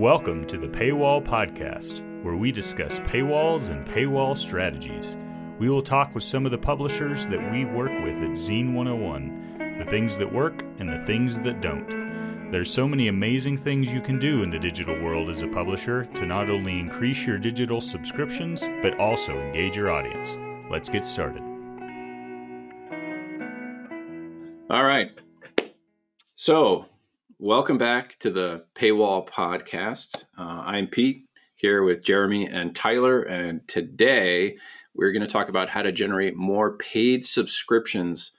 Welcome to the Paywall Podcast, where we discuss paywalls and paywall strategies. We will talk with some of the publishers that we work with at Zeen101, the things that work and the things that don't. There's so many amazing things you can do in the digital world as a publisher to not only increase your digital subscriptions, but also engage your audience. Let's get started. All right. So, Welcome back to the Paywall Podcast. Uh, I'm Pete here with Jeremy and Tyler, and today we're going to talk about how to generate more paid subscriptions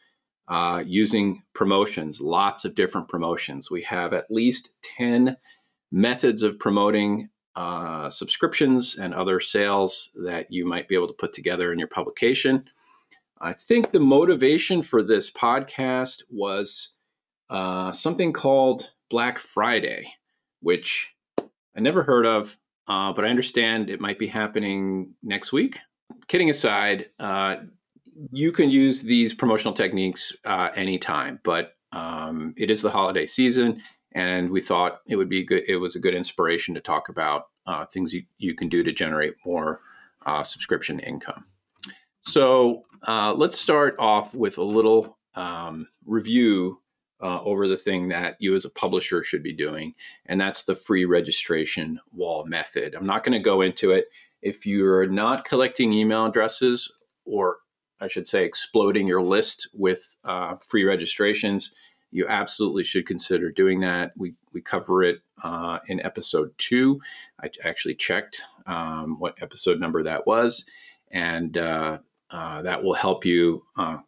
uh, using promotions, lots of different promotions. We have at least 10 methods of promoting uh, subscriptions and other sales that you might be able to put together in your publication. I think the motivation for this podcast was uh, something called Black Friday, which I never heard of, uh, but I understand it might be happening next week. Kidding aside, uh, you can use these promotional techniques uh, anytime, but um, it is the holiday season, and we thought it would be good. It was a good inspiration to talk about uh, things you, you can do to generate more uh, subscription income. So uh, let's start off with a little um, review uh, over the thing that you as a publisher should be doing, and that's the free registration wall method. I'm not going to go into it. If you're not collecting email addresses, or I should say, exploding your list with uh, free registrations, you absolutely should consider doing that. We, we cover it uh, in episode two. I actually checked um, what episode number that was, and uh, uh, that will help you uh,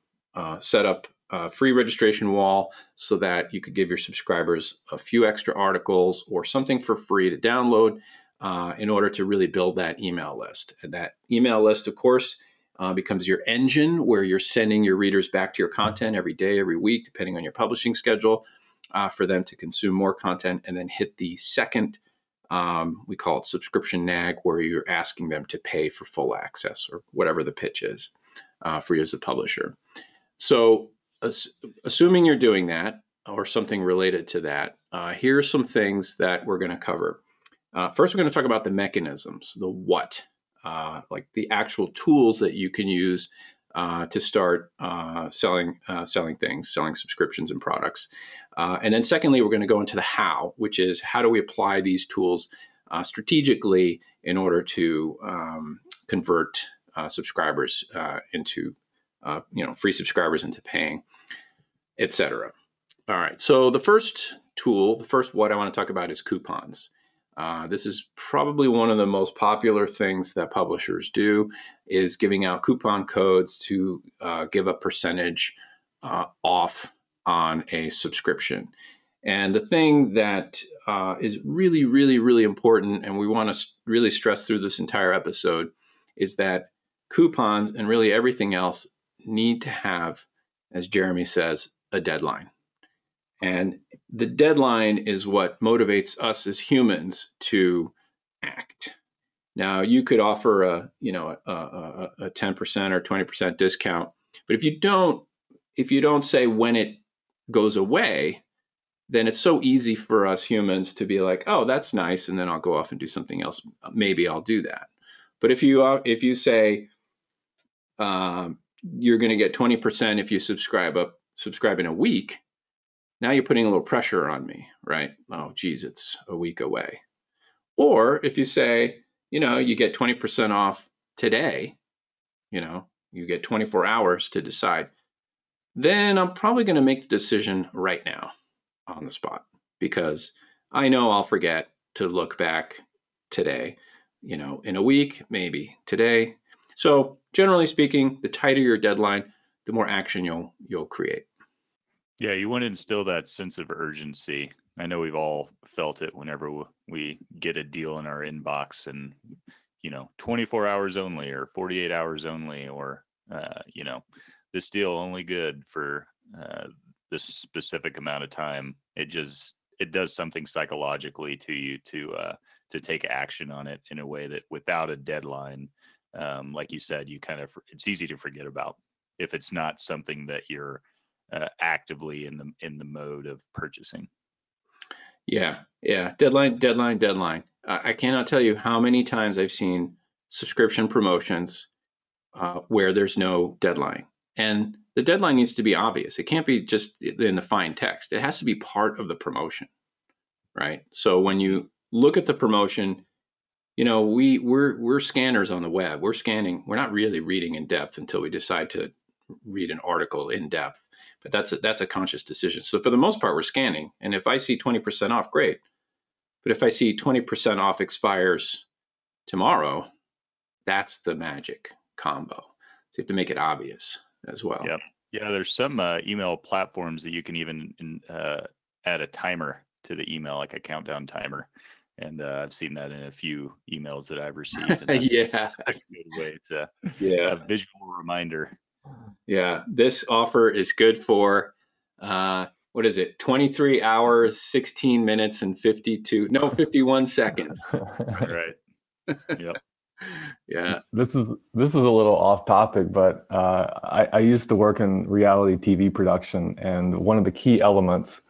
set up a free registration wall so that you could give your subscribers a few extra articles or something for free to download uh, in order to really build that email list. And that email list, of course, uh, becomes your engine where you're sending your readers back to your content every day, every week, depending on your publishing schedule, uh, for them to consume more content and then hit the second. Um, we call it subscription nag, where you're asking them to pay for full access or whatever the pitch is uh, for you as a publisher. So assuming you're doing that or something related to that, uh, here are some things that we're going to cover. Uh, first, we're going to talk about the mechanisms, the what, uh, like the actual tools that you can use uh, to start uh, selling uh, selling things, selling subscriptions and products. and then, secondly, we're going to go into the how, which is how do we apply these tools strategically in order to um, convert subscribers into uh, you know, free subscribers into paying, etc. All right, so the first tool, the first what I want to talk about is coupons. Uh, this is probably one of the most popular things that publishers do is giving out coupon codes to uh, give a percentage uh, off on a subscription. And the thing that uh, is really, really, really important, and we want to really stress through this entire episode, is that coupons and really everything else need to have, as Jeremy says, a deadline. And the deadline is what motivates us as humans to act. Now, you could offer a, you know, a, a, a 10% or 20% discount, but if you don't, if you don't say when it goes away, then it's so easy for us humans to be like, oh, that's nice, and then I'll go off and do something else. Maybe I'll do that. But if you if you say, um, you're going to get 20% if you subscribe up subscribe in a week. Now you're putting a little pressure on me right? Oh geez it's a week away. Or if you say you know you get 20% off today you know you get 24 hours to decide then i'm probably going to make the decision right now on the spot. Because i know i'll forget to look back today you know in a week maybe today. So generally speaking, the tighter your deadline, the more action you'll you'll create. Yeah, you want to instill that sense of urgency. I know we've all felt it whenever we get a deal in our inbox and you know 24 hours only or 48 hours only or uh, you know this deal only good for uh, this specific amount of time it just it does something psychologically to you to uh, to take action on it in a way that without a deadline um, like you said, you kind of it's easy to forget about if it's not something that you're uh, actively in the in the mode of purchasing. Yeah, yeah. Deadline, deadline, deadline. I I cannot tell you how many times I've seen subscription promotions uh, where there's no deadline. And the deadline needs to be obvious. It can't be just in the fine text. It has to be part of the promotion, right? So when you look at the promotion, you know, we we're we're scanners on the web. We're scanning. We're not really reading in depth until we decide to read an article in depth. But that's a, that's a conscious decision. So for the most part, we're scanning. And if I see 20% off, great. But if I see 20% off expires tomorrow, that's the magic combo. So you have to make it obvious as well. Yep. Yeah, there's some uh, email platforms that you can even uh, add a timer to the email, like a countdown timer. And uh, I've seen that in a few emails that I've received. And yeah. a good way to Yeah. a visual reminder. Yeah. This offer is good for uh what is it? 23 hours, 16 minutes and 52 no 51 seconds. Right. Yep. Yeah. This is this is a little off topic, but uh, I, I used to work in reality TV production, and one of the key elements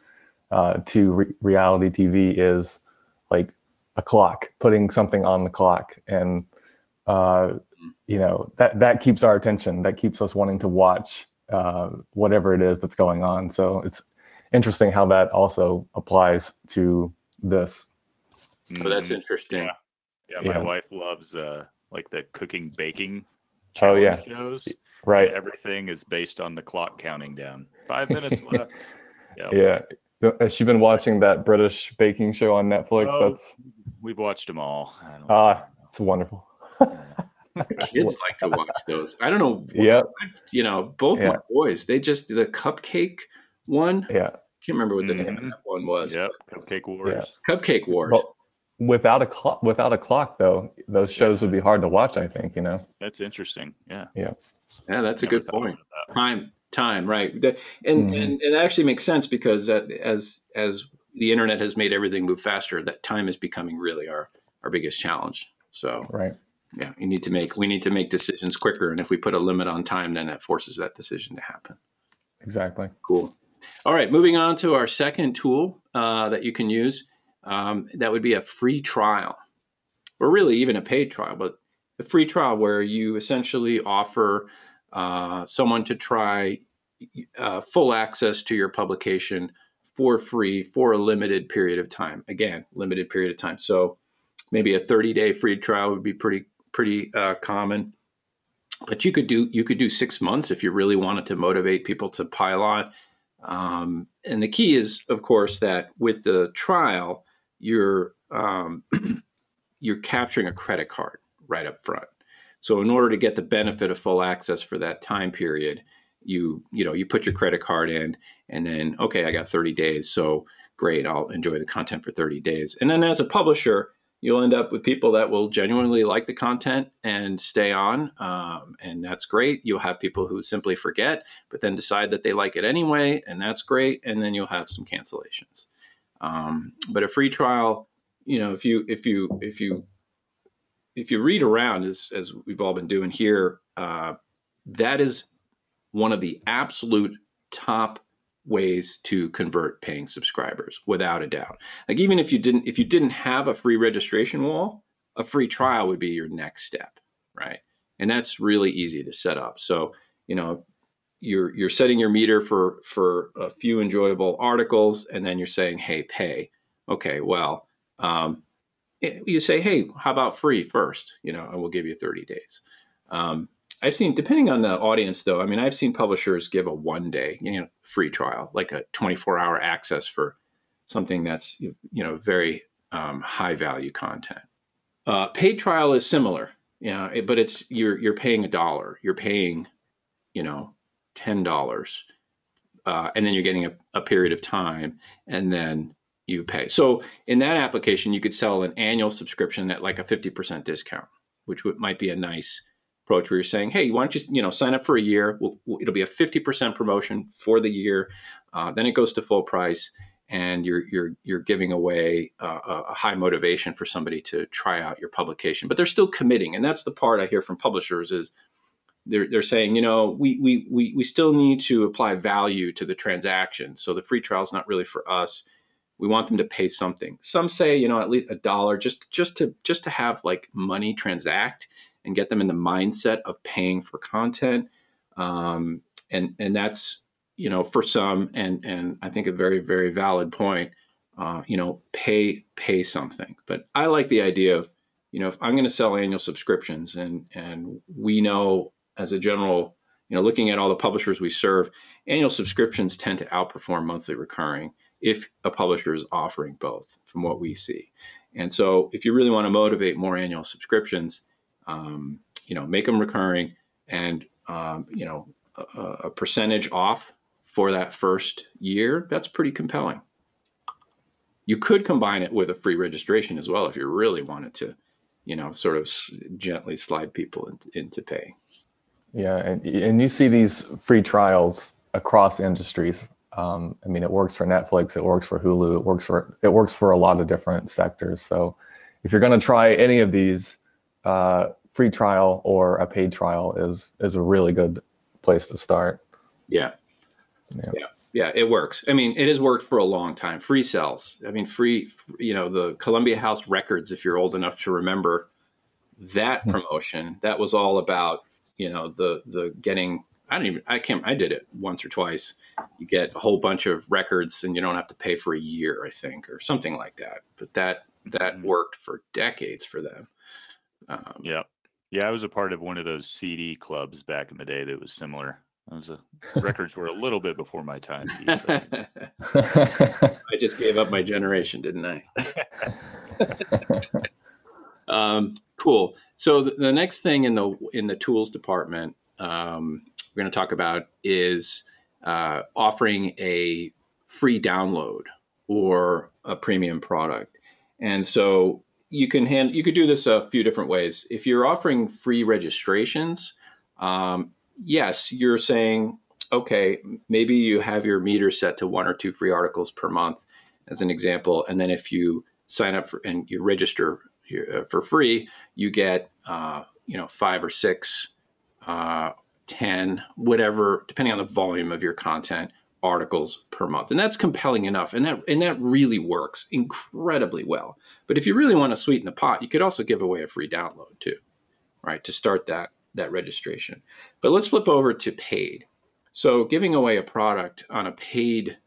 uh, to re- reality TV is like a clock, putting something on the clock, and uh, you know that that keeps our attention. That keeps us wanting to watch uh, whatever it is that's going on. So it's interesting how that also applies to this. So that's interesting. Yeah. Yeah, my Yeah. wife loves uh like the cooking baking Oh yeah, shows. right. Everything is based on the clock counting down. Five minutes left. Yep. Yeah. Has she been watching that British baking show on Netflix? Oh, That's We've watched them all. I don't ah, it's wonderful. Kids like to watch those. I don't know. Yeah, You know, both my boys, they just the cupcake one. yeah. Can't remember what the name of Mhm. that one was. Yep. Cupcake Wars. Cupcake Wars. Well, without a clock, without a clock though, those shows would be hard to watch. I think you know. That's interesting. Yeah. yeah, Yeah, that's a good point. about that. Time, right? And Mhm. and it actually makes sense because uh, as as the internet has made everything move faster, that time is becoming really our our biggest challenge. So Right. yeah, you need to make we need to make decisions quicker, and if we put a limit on time, then that forces that decision to happen. Exactly. Cool. All right, moving on to our second tool uh, that you can use. Um, that would be a free trial, or really even a paid trial, but a free trial where you essentially offer uh, someone to try uh, full access to your publication for free for a limited period of time. Again, limited period of time. So maybe a 30-day free trial would be pretty pretty uh, common. But you could do you could do six months if you really wanted to motivate people to pile on. Um, and the key is, of course, that with the trial, you're um, you're capturing a credit card right up front. So in order to get the benefit of full access for that time period, you you know you put your credit card in, and then okay, I got 30 days, so great, I'll enjoy the content for 30 days. And then as a publisher, you'll end up with people that will genuinely like the content and stay on, um, and that's great. You'll have people who simply forget, but then decide that they like it anyway, and that's great. And then you'll have some cancellations. Um, but a free trial, you know, if you if you if you if you read around as as we've all been doing here, uh, that is one of the absolute top ways to convert paying subscribers without a doubt. Like even if you didn't if you didn't have a free registration wall, a free trial would be your next step, right? And that's really easy to set up. So, you know, you're you're setting your meter for for a few enjoyable articles and then you're saying, "Hey, pay." Okay, well, um, you say, "Hey, how about free first? You know, and we'll give you 30 days." Um, I've seen, depending on the audience, though. I mean, I've seen publishers give a one day, you know, free trial, like a 24 hour access for something that's, you know, very um, high value content. Uh, paid trial is similar, you know, it- but it's you're you're paying a dollar, you're paying, you know, ten dollars, uh, and then you're getting a, a period of time, and then you pay. So in that application, you could sell an annual subscription at like a 50% discount, which might be a nice approach where you're saying, hey, why don't you, you know, sign up for a year? We'll, we'll- it'll be a 50% promotion for the year. Uh, then it goes to full price, and you're you're you're giving away uh, a high motivation for somebody to try out your publication. But they're still committing, and that's the part I hear from publishers is they're, they're saying, you know, we, we, we, we still need to apply value to the transaction. So the free trial is not really for us. We want them to pay something. Some say, you know, at least a dollar just just to just to have like money transact and get them in the mindset of paying for content. Um, and and that's you know for some and and I think a very very valid point. Uh, you know, pay pay something. But I like the idea of you know if I'm going to sell annual subscriptions and and we know as a general you know looking at all the publishers we serve, annual subscriptions tend to outperform monthly recurring if a publisher is offering both from what we see. And so if you really want to motivate more annual subscriptions, um, you know, make them recurring and, um, you know, a, a, percentage off for that first year, that's pretty compelling. You could combine it with a free registration as well if you really wanted to, you know, sort of gently slide people into, into paying. Yeah, and, and you see these free trials across industries. Um, I mean, it works for Netflix, it works for Hulu, it works for it works for a lot of different sectors. So, if you're going to try any of these, uh, free trial or a paid trial is is a really good place to start. Yeah. yeah. Yeah. Yeah, it works. I mean, it has worked for a long time. Free sells. I mean, free, you know, the Columbia House Records, if you're old enough to remember that hmm. promotion, that was all about, you know, the the getting I don't even I can't I did it once or twice. You get a whole bunch of records and you don't have to pay for a year, I think, or something like that. But that that mm-hmm. worked for decades for them. Um, yeah, yeah, I was a part of one of those CD clubs back in the day that was similar. I was a, records were a little bit before my time. I just gave up my generation, didn't I? um, cool. So the, the, next thing in the in the tools department um, we're going to talk about is uh, offering a free download or a premium product. And so you can hand you could do this a few different ways. If you're offering free registrations, um, yes, you're saying okay, maybe you have your meter set to one or two free articles per month, as an example, and then if you sign up for and you register uh, for free, you get uh, you know five or six, uh, ten, whatever, depending on the volume of your content, articles per month. And that's compelling enough. And that and that really works incredibly well. But if you really want to sweeten the pot, you could also give away a free download too, right? To start that that registration. But let's flip over to paid. So giving away a product on a paid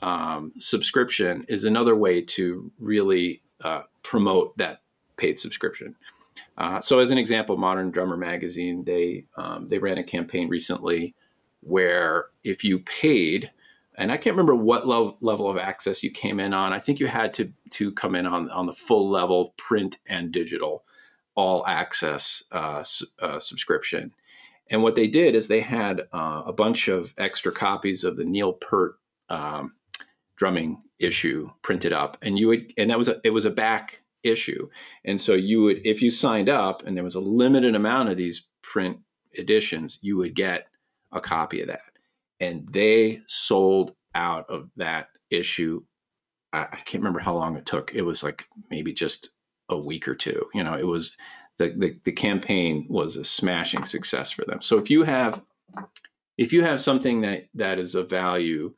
um, subscription is another way to really uh, promote that paid subscription. Uh, so as an example, Modern Drummer Magazine, they um, they ran a campaign recently where if you paid and I can't remember what level, level of access you came in on. I think you had to to come in on on the full level print and digital all access uh, uh, subscription. And what they did is they had uh, a bunch of extra copies of the Neil Peart um, drumming issue printed up, and you would and that was a it was a back issue, and so you would if you signed up and there was a limited amount of these print editions, you would get a copy of that and they sold out of that issue. I, I, can't remember how long it took. It was like maybe just a week or two. You know, it was the, the, the campaign was a smashing success for them. So if you have if you have something that that is of value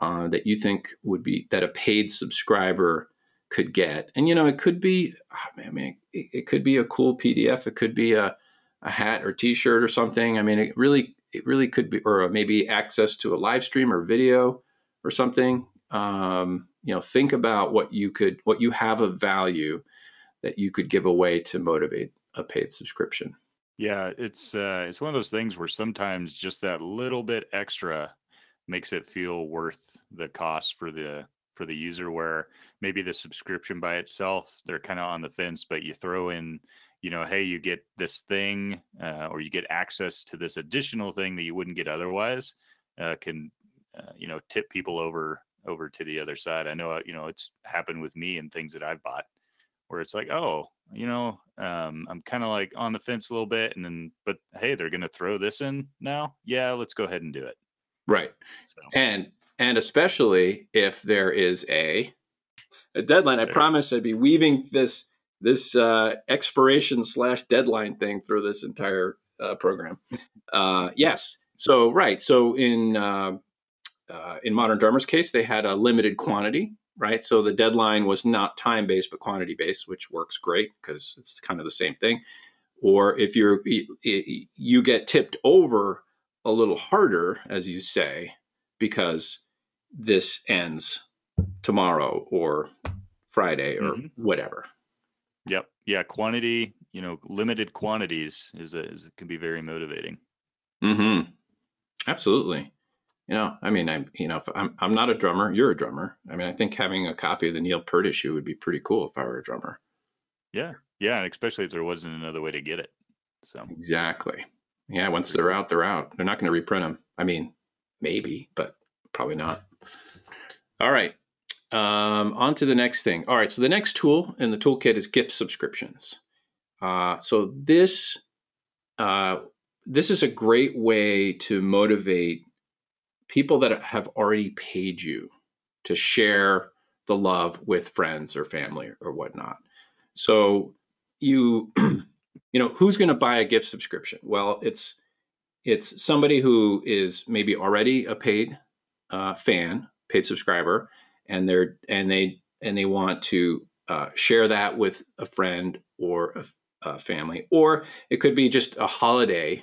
uh, that you think would be that a paid subscriber could get, and you know, it could be, oh, I mean, it, it could be a cool PDF, it could be a a hat or T-shirt or something. I mean, it really it really could be, or maybe access to a live stream or video or something. Um, you know, think about what you could, what you have of value that you could give away to motivate a paid subscription. Yeah, it's uh, it's one of those things where sometimes just that little bit extra makes it feel worth the cost for the for the user. Where maybe the subscription by itself they're kind of on the fence, but you throw in you know, hey, you get this thing uh, or you get access to this additional thing that you wouldn't get otherwise, uh, can uh, you know tip people over over to the other side. I know you know it's happened with me and things that I've bought where it's like, oh, you know, um, I'm kind of like on the fence a little bit, and then but hey, they're gonna throw this in now. Yeah, let's go ahead and do it. Right. So. And and especially if there is a a deadline. I promise I'd be weaving this this uh, expiration slash deadline thing through this entire uh, program. Uh, yes. So right. So in uh, uh, in Modern Drummer's case, they had a limited quantity right? So the deadline was not time based but quantity based, which works great because it's kind of the same thing. Or if you're you get tipped over a little harder, as you say, because this ends tomorrow or Friday or mm-hmm. whatever. Yep. Yeah. Quantity, you know, limited quantities is, a, is can be very motivating. Hmm. Absolutely. You know, I mean, I'm, you know, I'm, I'm not a drummer. You're a drummer. I mean, I think having a copy of the Neil Peart issue would be pretty cool if I were a drummer. Yeah. Yeah. And especially if there wasn't another way to get it. So exactly. Yeah. Once they're out, they're out. They're not going to reprint them. I mean, maybe, but probably not. All right. Um, on to the next thing. All right. So the next tool in the toolkit is gift subscriptions. Uh, so this, uh, this is a great way to motivate people that have already paid you to share the love with friends or family or whatnot. So you you know who's going to buy a gift subscription? Well, it's it's somebody who is maybe already a paid uh, fan, paid subscriber, and they're and they and they want to uh, share that with a friend or a, a, family, or it could be just a holiday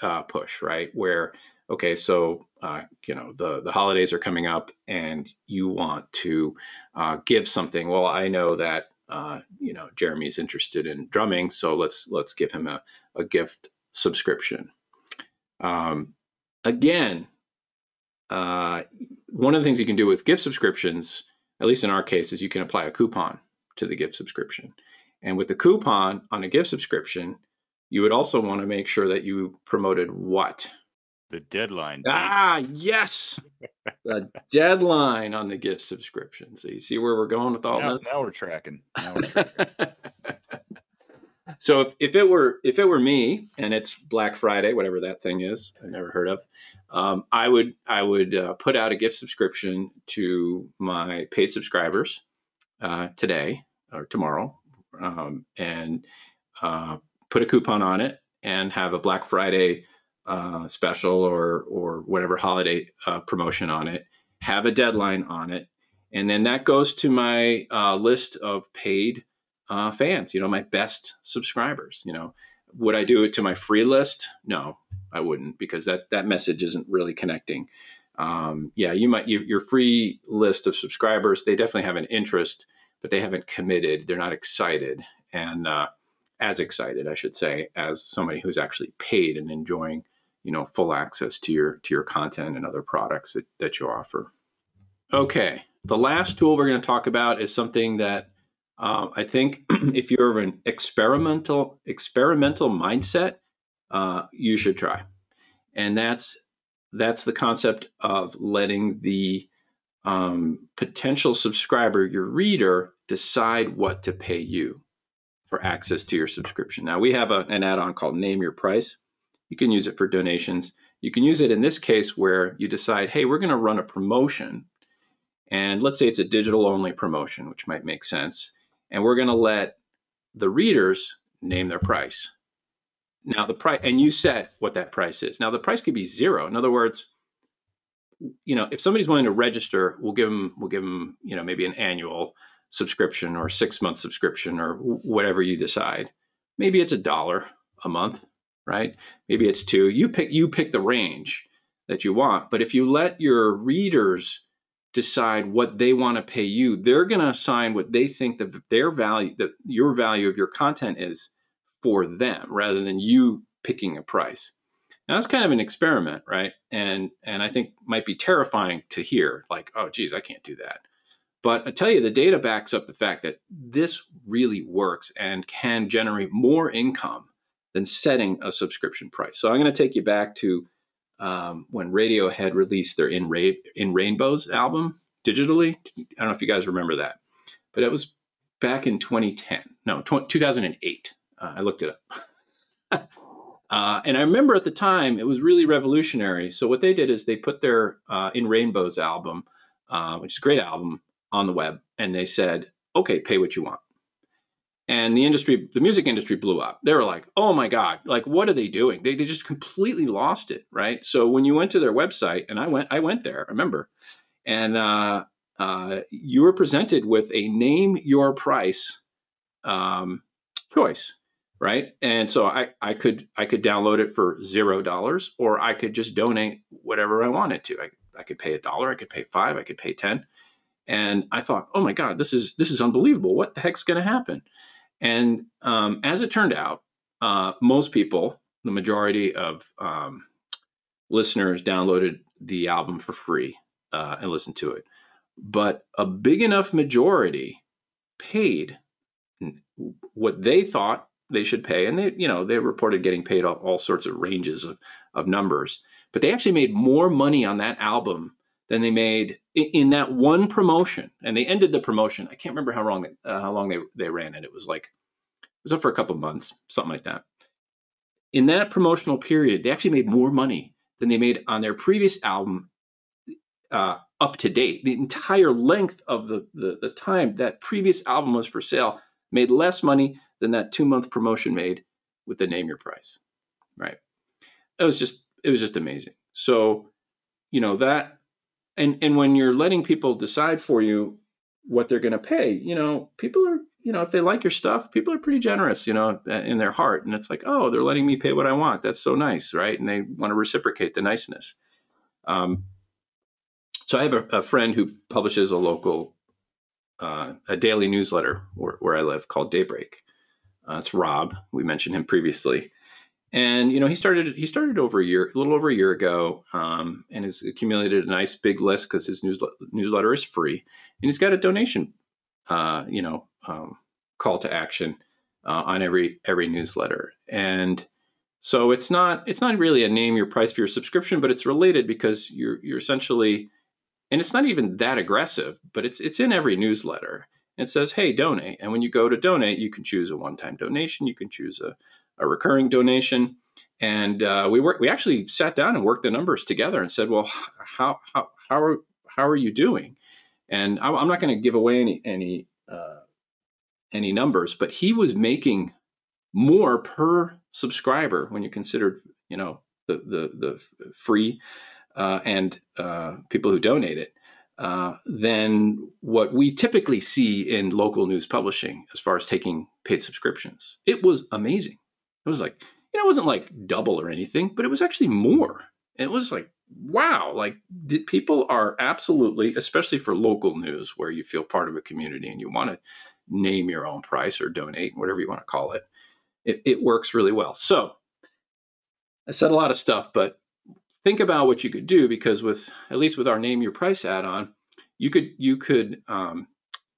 uh, push, right? Where okay, so uh, you know the the holidays are coming up, and you want to uh, give something. Well, I know that uh, you know Jeremy's interested in drumming, so let's let's give him a, a gift subscription. Um, again, uh, one of the things you can do with gift subscriptions, at least in our case, is you can apply a coupon to the gift subscription. And with the coupon on a gift subscription, you would also want to make sure that you promoted what? The deadline. Date. Ah, yes. the deadline on the gift subscription. So you see where we're going with all now, this? Now we're tracking. Now we're tracking. So if, if it were if it were me and it's Black Friday, whatever that thing is, I've never heard of, um, I would I would uh, put out a gift subscription to my paid subscribers uh, today or tomorrow, um, and uh, put a coupon on it and have a Black Friday uh, special or or whatever holiday uh, promotion on it. Have a deadline on it, and then that goes to my uh, list of paid uh, fans. You know, my best subscribers. You know, would I do it to my free list? No, I wouldn't because that that message isn't really connecting. Um, yeah, you might you, your free list of subscribers. They definitely have an interest, but they haven't committed. They're not excited, and uh, as excited, I should say, as somebody who's actually paid and enjoying, you know, full access to your to your content and other products that, that you offer. Okay, the last tool we're going to talk about is something that um, I think if you're of an experimental experimental mindset, uh, you should try, and that's that's the concept of letting the um, potential subscriber, your reader, decide what to pay you for access to your subscription. Now we have a, an add-on called Name Your Price. You can use it for donations. You can use it in this case where you decide, hey, we're going to run a promotion, and let's say it's a digital-only promotion, which might make sense, and we're going to let the readers name their price. Now the price, and you set what that price is. Now the price could be zero. In other words, you know, if somebody's willing to register, we'll give them, we'll give them, you know, maybe an annual subscription or six month subscription or whatever you decide. Maybe it's a dollar a month, right? Maybe it's two. You pick you pick the range that you want. But if you let your readers decide what they want to pay you, they're going to assign what they think that their value, that your value of your content is for them, rather than you picking a price. Now that's kind of an experiment, right? And and I think might be terrifying to hear, like, oh, geez, I can't do that. But I tell you, the data backs up the fact that this really works and can generate more income than setting a subscription price. So I'm going to take you back to um, when Radiohead released their In, Ra- In Rainbows album digitally. I don't know if you guys remember that, but it was back in 2010. No, 2008. Uh, I looked it up. uh, and I remember at the time it was really revolutionary. So what they did is they put their uh, In Rainbows album, uh, which is a great album, on the web and they said, okay, pay what you want. And the industry, the music industry blew up. They were like, oh my God, like what are they doing? They, they just completely lost it, right? So when you went to their website, and I went, I went there, remember, and uh, uh, you were presented with a name your price um, choice, right? And so I, I could I could download it for zero dollars, or I could just donate whatever I wanted to. I, I could pay a dollar, I could pay five, I could pay ten. And I thought, oh my God, this is this is unbelievable. What the heck's going to happen? And um, as it turned out, uh, most people, the majority of um, listeners, downloaded the album for free uh, and listened to it. But a big enough majority paid what they thought they should pay, and they, you know, they reported getting paid all, all sorts of ranges of, of numbers. But they actually made more money on that album than they made in, in that one promotion. And they ended the promotion. I can't remember how long uh, how long they they ran it. It was like it was up for a couple months, something like that. In that promotional period, they actually made more money than they made on their previous album uh, up to date. The entire length of the, the, the time that previous album was for sale made less money than that two month promotion made with the name your price. Right. It was just it was just amazing. So, you know, that and and when you're letting people decide for you what they're going to pay, you know, people are, you know, if they like your stuff, people are pretty generous, you know, in their heart. And it's like, oh, they're letting me pay what I want. That's so nice, right? And they want to reciprocate the niceness. Um, so I have a, a friend who publishes a local, uh, a daily newsletter where, where I live called Daybreak. Uh, it's Rob. We mentioned him previously, and you know he started he started over a year, a little over a year ago, um, and has accumulated a nice big list because his newsletter newsletter is free, and he's got a donation, uh, you know, um, call to action uh, on every every newsletter, and so it's not it's not really a name your price for your subscription, but it's related because you're you're essentially and it's not even that aggressive, but it's it's in every newsletter. It says, "Hey, donate." And when you go to donate, you can choose a one-time donation, you can choose a, a recurring donation. And uh, we we actually sat down and worked the numbers together and said, "Well, how how how are how are you doing?" And I'm not going to give away any any uh, any numbers, but he was making more per subscriber when you considered, you know, the the the free uh, and uh, people who donate it uh, than what we typically see in local news publishing as far as taking paid subscriptions. It was amazing. It was like, you know, it wasn't like double or anything, but it was actually more. It was like, wow, like people are absolutely, especially for local news where you feel part of a community and you want to name your own price or donate, whatever you want to call it, it, it works really well. So I said a lot of stuff, but think about what you could do because with at least with our name your price add-on, you could you could um,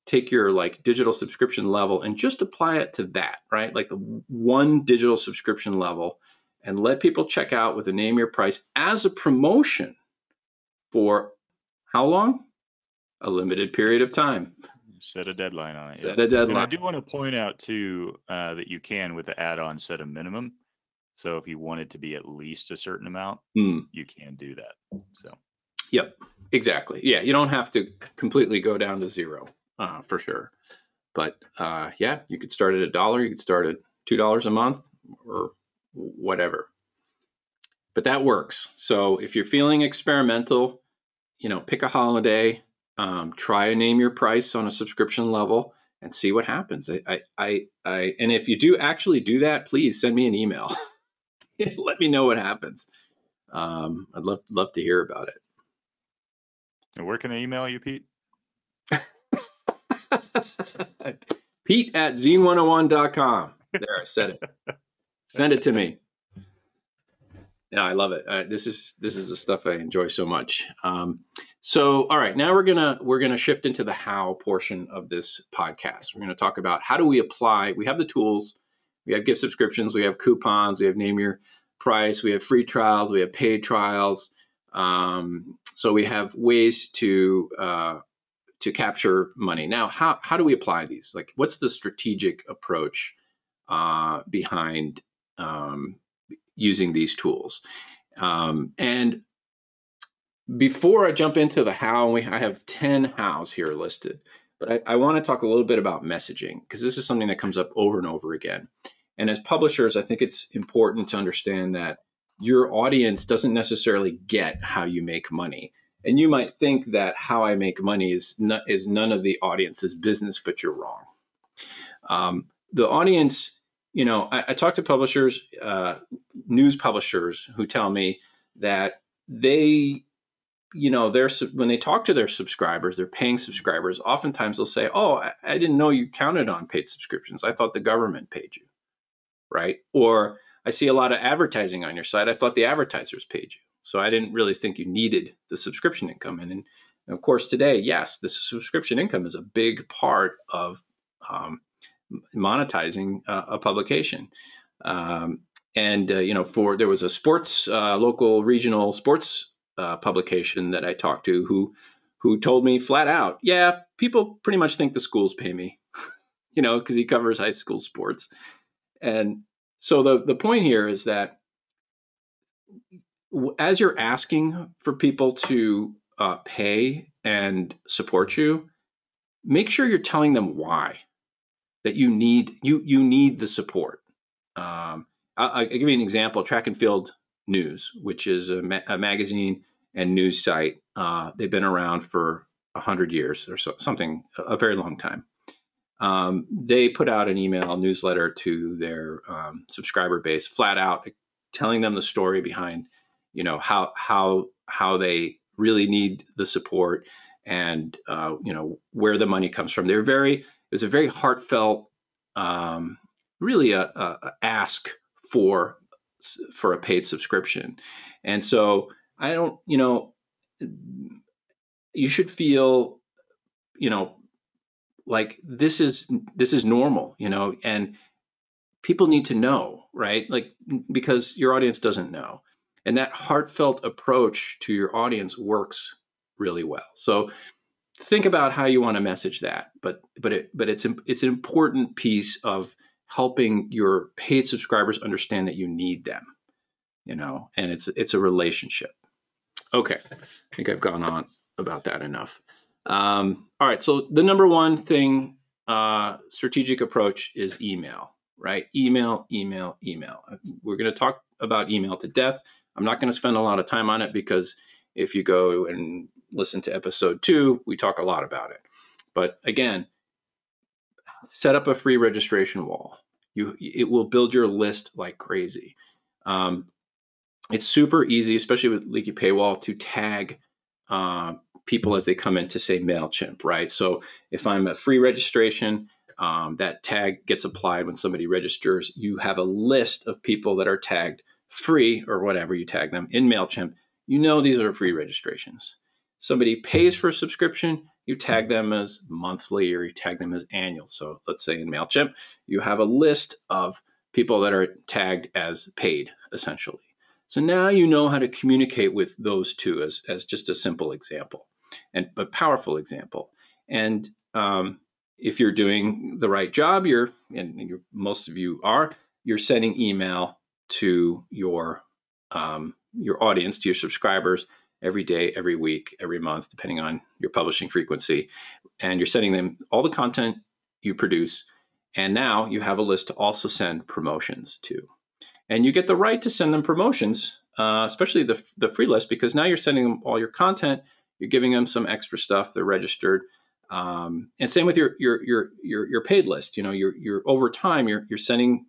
take your like digital subscription level and just apply it to that, right? Like the one digital subscription level and let people check out with a name your price as a promotion for how long? A limited period of time. Set a deadline on it. Set a deadline. And I do want to point out too uh, that you can with the add-on set a minimum. So if you want it to be at least a certain amount, mm. you can do that. So. Yep. Exactly. Yeah. You don't have to completely go down to zero uh, for sure. But uh, yeah, you could start at a dollar. You could start at two dollars a month or whatever. But that works. So if you're feeling experimental, you know, pick a holiday, um, try and name your price on a subscription level and see what happens. I, I, I, I, and if you do actually do that, please send me an email. let me know what happens. Um, I'd love love to hear about it. And where can I email you, Pete? Pete at zeen101.com. There, I said it. Send it to me. Yeah, I love it. Uh, this is this is the stuff I enjoy so much. Um, so, all right, now we're gonna we're gonna shift into the how portion of this podcast. We're gonna talk about how do we apply. We have the tools we have gift subscriptions, we have coupons, we have name your price, we have free trials, we have paid trials. Um, so we have ways to uh, to capture money. Now, how how do we apply these? Like, what's the strategic approach uh, behind um, using these tools? Um, and before I jump into the how, we I have 10 hows here listed, but I, I want to talk a little bit about messaging because this is something that comes up over and over again. And as publishers, I think it's important to understand that your audience doesn't necessarily get how you make money. And you might think that how I make money is not, is none of the audience's business, but you're wrong. Um, the audience, you know, I, I talk to publishers, uh, news publishers who tell me that they you know, they're when they talk to their subscribers, their paying subscribers, oftentimes they'll say, "Oh, I, I, didn't know you counted on paid subscriptions. I thought the government paid you." Right? Or I see a lot of advertising on your site. I thought the advertisers paid you. So I didn't really think you needed the subscription income. And, and of course, today, yes, the subscription income is a big part of um, monetizing a publication. Um, and uh, you know, for there was a sports, uh, local, regional sports uh, publication that I talked to who who told me flat out, yeah, people pretty much think the schools pay me, you know, because he covers high school sports. And so the the point here is that as you're asking for people to uh, pay and support you, make sure you're telling them why that you need you you need the support. Um, I, will give you an example: Track and Field News, which is a, ma- a magazine and news site. Uh, they've been around for hundred years or so, something, a very long time. Um, they put out an email newsletter to their um, subscriber base, flat out telling them the story behind, you know, how how how they really need the support and uh, you know where the money comes from. They're very it was a very heartfelt, um, really a, a ask for for a paid subscription, and so I don't, you know, you should feel, you know, like this is this is normal, you know, and people need to know, right? Like because your audience doesn't know. And that heartfelt approach to your audience works really well. So think about how you want to message that, but but it but it's it's an important piece of helping your paid subscribers understand that you need them, you know, and it's it's a relationship. Okay, I think I've gone on about that enough. Um, all right, so the number one thing, uh, strategic approach is email, right? Email, email, email. We're going to talk about email to death. I'm not going to spend a lot of time on it because if you go and listen to episode two, we talk a lot about it. But again, set up a free registration wall. You, it will build your list like crazy. Um, it's super easy, especially with Leaky Paywall, to tag uh, people as they come in to say MailChimp, right? So if I'm a free registration, um, that tag gets applied when somebody registers. You have a list of people that are tagged free or whatever you tag them in MailChimp. You know these are free registrations. Somebody pays for a subscription, you tag them as monthly or you tag them as annual. So let's say in MailChimp, you have a list of people that are tagged as paid, essentially. So now you know how to communicate with those two as, as just a simple example and a powerful example. And um, if you're doing the right job, you're, and you're, most of you are, you're sending email to your um, your audience, to your subscribers every day, every week, every month, depending on your publishing frequency. And you're sending them all the content you produce. And now you have a list to also send promotions to and you get the right to send them promotions, uh, especially the the free list, because now you're sending them all your content. You're giving them some extra stuff. They're registered, um, and same with your your your your your paid list. You know, you're you're over time you're you're sending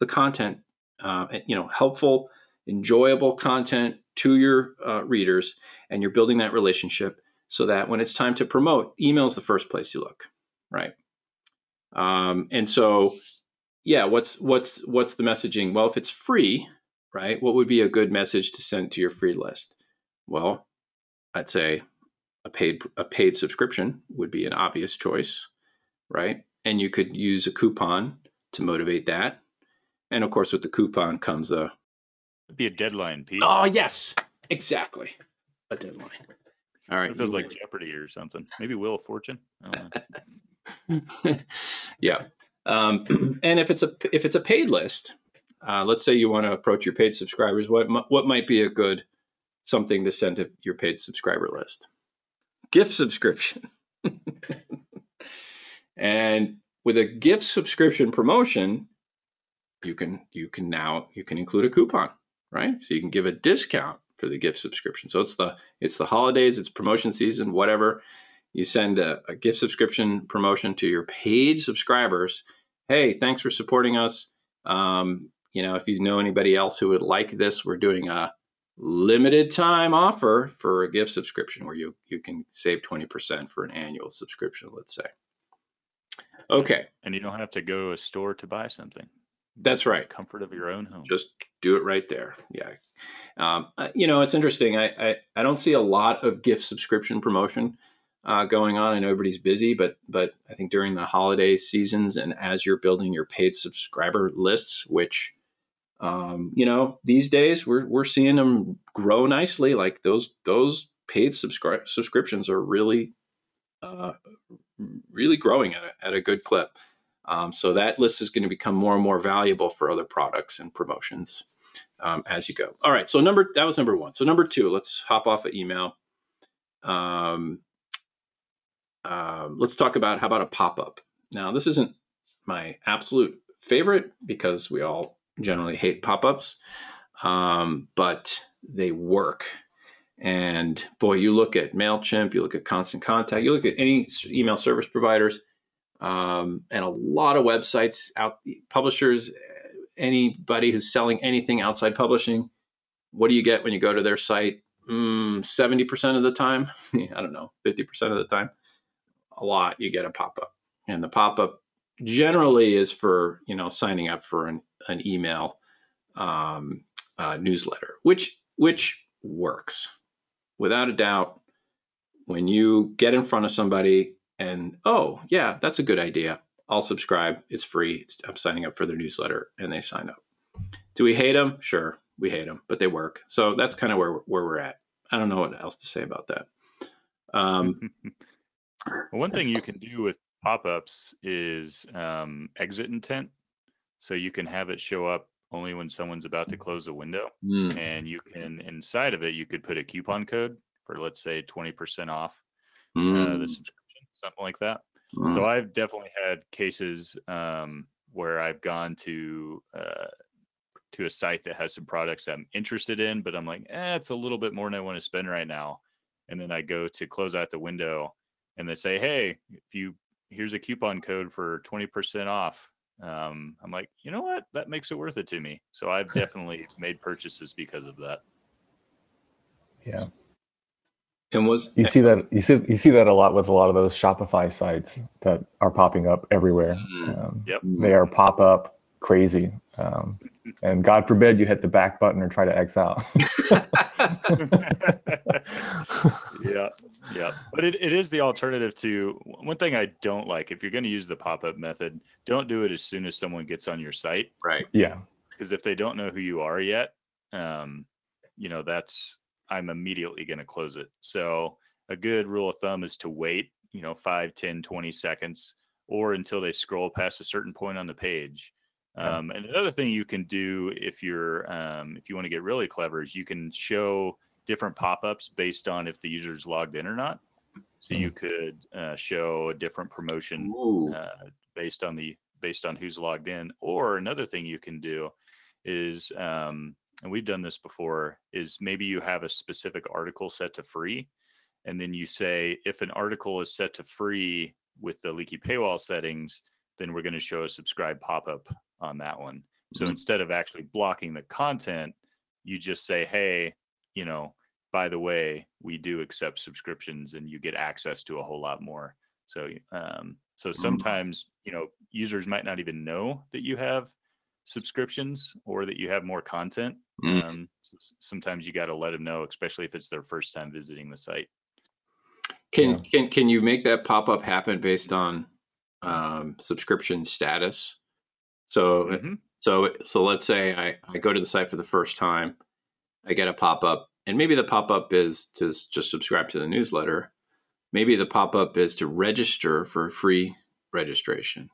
the content, uh, you know, helpful, enjoyable content to your uh, readers, and you're building that relationship so that when it's time to promote, email is the first place you look, right? Um, and so yeah, what's what's what's the messaging? Well, if it's free, right? What would be a good message to send to your free list? Well, I'd say a paid a paid subscription would be an obvious choice, right? And you could use a coupon to motivate that. And of course, with the coupon comes a It'd be a deadline, Pete. Oh yes, exactly, a deadline. All right, it feels like Jeopardy or something. Maybe Wheel of Fortune. yeah, um, and if it's a if it's a paid list, uh, let's say you want to approach your paid subscribers, what what might be a good something to send to your paid subscriber list? Gift subscription. and with a gift subscription promotion, you can you can now you can include a coupon, right? So you can give a discount for the gift subscription. So it's the it's the holidays, it's promotion season, whatever. You send a, a gift subscription promotion to your paid subscribers. Hey, thanks for supporting us. Um, you know, if you know anybody else who would like this, we're doing a limited time offer for a gift subscription where you you can save 20% for an annual subscription, let's say. Okay. And you don't have to go to a store to buy something. That's right. Comfort of your own home. Just do it right there. Yeah. Um, uh, you know, it's interesting. I, I, I don't see a lot of gift subscription promotion uh, going on. I know everybody's busy, but but I think during the holiday seasons and as you're building your paid subscriber lists, which um, you know these days we're we're seeing them grow nicely. Like those those paid subscri- subscriptions are really uh, really growing at a, at a good clip. Um, so that list is going to become more and more valuable for other products and promotions um, as you go. All right, so number that was number one. So number two, let's hop off of email. Um, uh, let's talk about how about a pop-up. Now this isn't my absolute favorite because we all generally hate pop-ups, um, but they work. And boy, you look at MailChimp, you look at Constant Contact, you look at any email service providers, um, and a lot of websites out, publishers, anybody who's selling anything outside publishing. What do you get when you go to their site? Mm, 70% of the time, I don't know, 50% of the time, a lot, you get a pop up. And the pop up generally is for, you know, signing up for an, an email um, uh, newsletter, which, which works without a doubt, when you get in front of somebody and, oh, yeah, that's a good idea. I'll subscribe. It's free. I'm signing up for their newsletter and they sign up. Do we hate them? Sure, we hate them, but they work. So that's kind of where, where we're at. I don't know what else to say about that. Um, One thing you can do with pop-ups is um, exit intent. So you can have it show up only when someone's about to close a window. mm, And you can, inside of it, you could put a coupon code for, let's say, 20% off uh, mm, the subscription, something like that. mm, So I've definitely had cases um, where I've gone to uh, to a site that has some products that I'm interested in, but I'm like, eh, it's a little bit more than I want to spend right now. And then I go to close out the window, and they say, hey, if you here's a coupon code for 20% off. Um, I'm like, you know what? That makes it worth it to me. So I've definitely made purchases because of that. Yeah. And was You see that you see you see that a lot with a lot of those Shopify sites that are popping up everywhere. Mm. Um, Yep. they are pop up crazy. Um, and God forbid you hit the back button or try to X out. yeah, yeah. But it, it is the alternative to one thing I don't like. If you're going to use the pop up method, don't do it as soon as someone gets on your site. right. yeah. Because if they don't know who you are yet, um, you know, that's, I'm immediately going to close it. So a good rule of thumb is to wait, you know, 5, 10, 20 seconds or until they scroll past a certain point on the page. Um, and another thing you can do if you're um, if you want to get really clever is you can show different pop-ups based on if the user's logged in or not. So you could uh, show a different promotion uh, based on the based on who's logged in. Or another thing you can do is, um, and we've done this before, is maybe you have a specific article set to free, and then you say if an article is set to free with the leaky paywall settings, then we're going to show a subscribe pop-up on that one. So Mhm. instead of actually blocking the content, you just say, hey, you know, by the way, we do accept subscriptions and you get access to a whole lot more. So, um, so sometimes, you know, users might not even know that you have subscriptions or that you have more content. Mm. Um, s- sometimes you got to let them know, especially if it's their first time visiting the site. Can Yeah. can can you make that pop up happen based on um, subscription status? So Mhm. so so let's say I, I go to the site for the first time, I get a pop up, and maybe the pop up is to just subscribe to the newsletter. Maybe the pop up is to register for a free registration.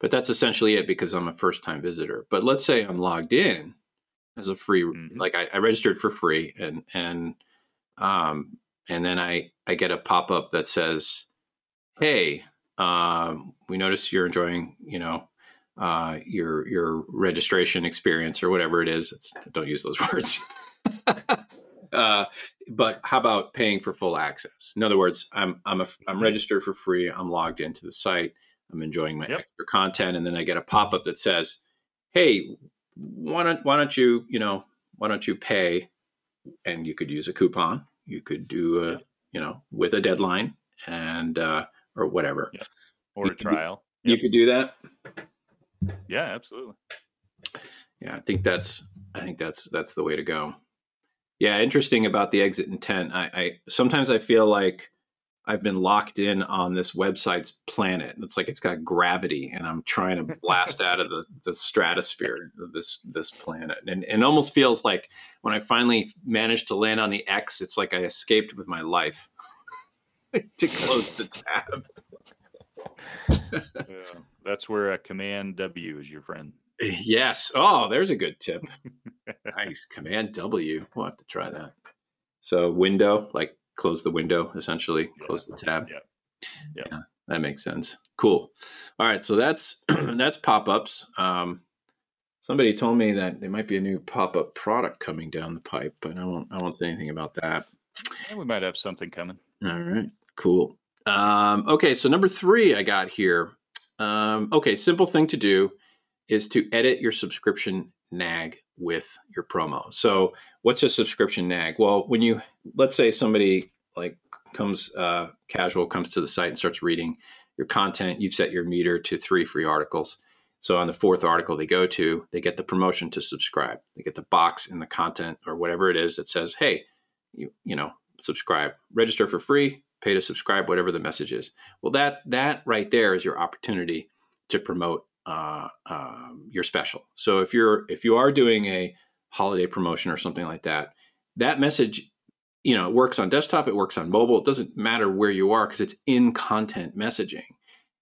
But that's essentially it because I'm a first time visitor. But let's say I'm logged in as a free Mhm. like I, I registered for free and and um and then I I get a pop up that says, "Hey, um, we notice you're enjoying, you know, uh, your your registration experience or whatever it is. It's, don't use those words. uh, but how about paying for full access? In other words, I'm I'm a, I'm registered for free. I'm logged into the site. I'm enjoying my Yep. extra content, and then I get a pop up that says, "Hey, why don't why don't you you know why don't you pay?" And you could use a coupon. You could do a Yep. you know with a deadline and uh, or whatever. Yep. or a trial. You Yep. could do that. Yeah, absolutely. Yeah, I think that's I think that's that's the way to go. Yeah, interesting about the exit intent. I, I sometimes I feel like I've been locked in on this website's planet. It's like it's got gravity, and I'm trying to blast out of the, the stratosphere of this this planet. And, and it almost feels like when I finally managed to land on the X, it's like I escaped with my life to close the tab. Yeah, that's where a Command W is your friend. Yes. Oh, there's a good tip. nice. Command W. We'll have to try that. So window, like close the window, essentially, Yeah. close the tab. Yep. Yep. Yeah, that makes sense. Cool. All right. So that's that's pop-ups. Um, somebody told me that there might be a new pop-up product coming down the pipe, but I won't I won't say anything about that. And we might have something coming. All right, cool. Um, okay, so number three I got here. Um, okay, simple thing to do is to edit your subscription nag with your promo. So, what's a subscription nag? Well, when you let's say somebody like comes uh, casual comes to the site and starts reading your content, you've set your meter to three free articles. So on the fourth article they go to, they get the promotion to subscribe. They get the box in the content or whatever it is that says, "Hey, you you know, subscribe, register for free, pay to subscribe, whatever the message is." Well, that that right there is your opportunity to promote uh, um, your special. So if you're if you are doing a holiday promotion or something like that, that message, you know, it works on desktop, it works on mobile. It doesn't matter where you are because it's in content messaging,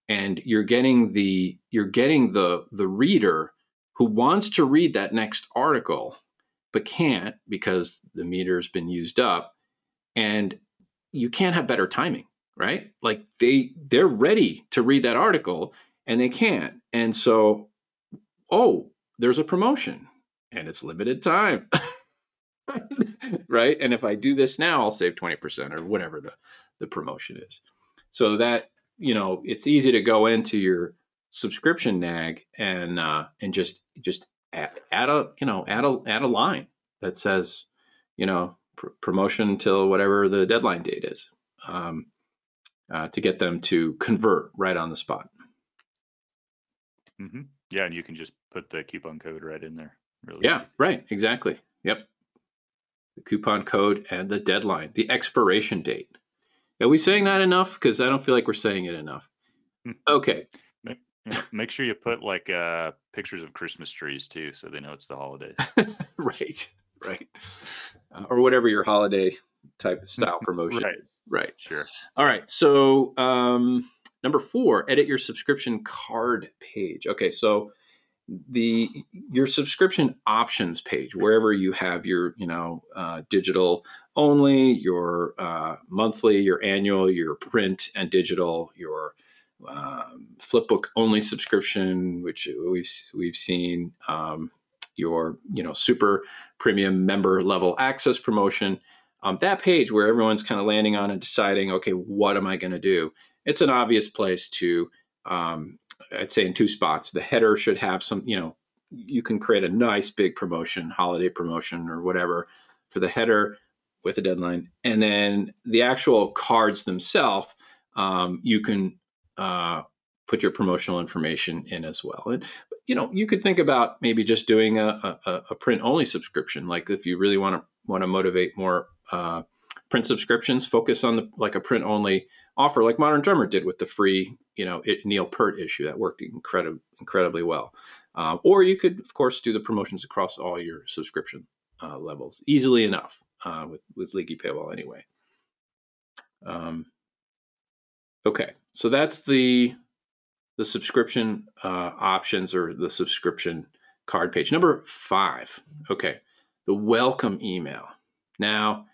and you're getting the you're getting the the reader who wants to read that next article but can't because the meter's been used up, and you can't have better timing, right? Like they they're ready to read that article and they can't. And so, oh, there's a promotion and it's limited time. right? And if I do this now, I'll save 20% or whatever the, the promotion is. So that, you know, it's easy to go into your subscription nag and uh, and just just add, add a you know add a add a line that says you know pr- promotion until whatever the deadline date is um, uh, to get them to convert right on the spot. Hmm Yeah, and you can just put the coupon code right in there. Really. Yeah, right. Exactly. Yep. The coupon code and the deadline, the expiration date. Are we saying that enough? Because I don't feel like we're saying it enough. Okay. Make sure you put like uh, pictures of Christmas trees too, so they know it's the holidays. right. Right. Uh, or whatever your holiday type of style promotion Right. is. Right. Sure. All right. So um, number four, edit your subscription card page. Okay. So the your subscription options page, wherever you have your you know uh, digital only, your uh, monthly, your annual, your print and digital, your um, flipbook only subscription, which we've we've seen, um, your you know super premium member level access promotion. Um, that page where everyone's kind of landing on and deciding, okay, what am I going to do? It's an obvious place to, um, I'd say, in two spots. The header should have some, you know, you can create a nice big promotion, holiday promotion or whatever for the header with a deadline, and then the actual cards themselves, um, you can uh, put your promotional information in as well. And you know, you could think about maybe just doing a, a, a print only subscription. Like if you really want to want to motivate more uh, print subscriptions, focus on the like a print only offer, like Modern Drummer did with the free, you know, it, Neil Peart issue that worked incredibly incredibly well. Uh, or you could, of course, do the promotions across all your subscription uh, levels easily enough uh, with with Leaky Paywall anyway. Um, okay, so that's the the subscription uh, options or the subscription card page. Number five, okay, the welcome email. Now,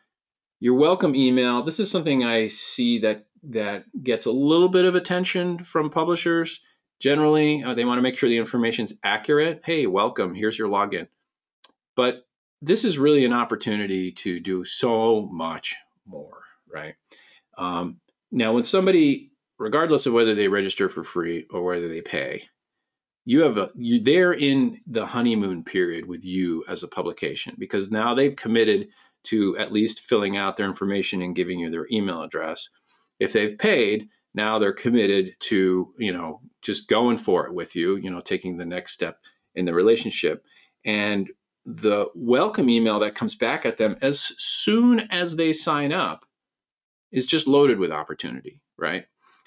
your welcome email. This is something I see that that gets a little bit of attention from publishers. Generally, uh, they want to make sure the information is accurate. Hey, welcome. Here's your login. But this is really an opportunity to do so much more, right? Um, now, when somebody, regardless of whether they register for free or whether they pay, you have a you they're in the honeymoon period with you as a publication because now they've committed to at least filling out their information and giving you their email address. If they've paid, now they're committed to, you know, just going for it with you, you know, taking the next step in the relationship. And the welcome email that comes back at them as soon as they sign up is just loaded with opportunity, right?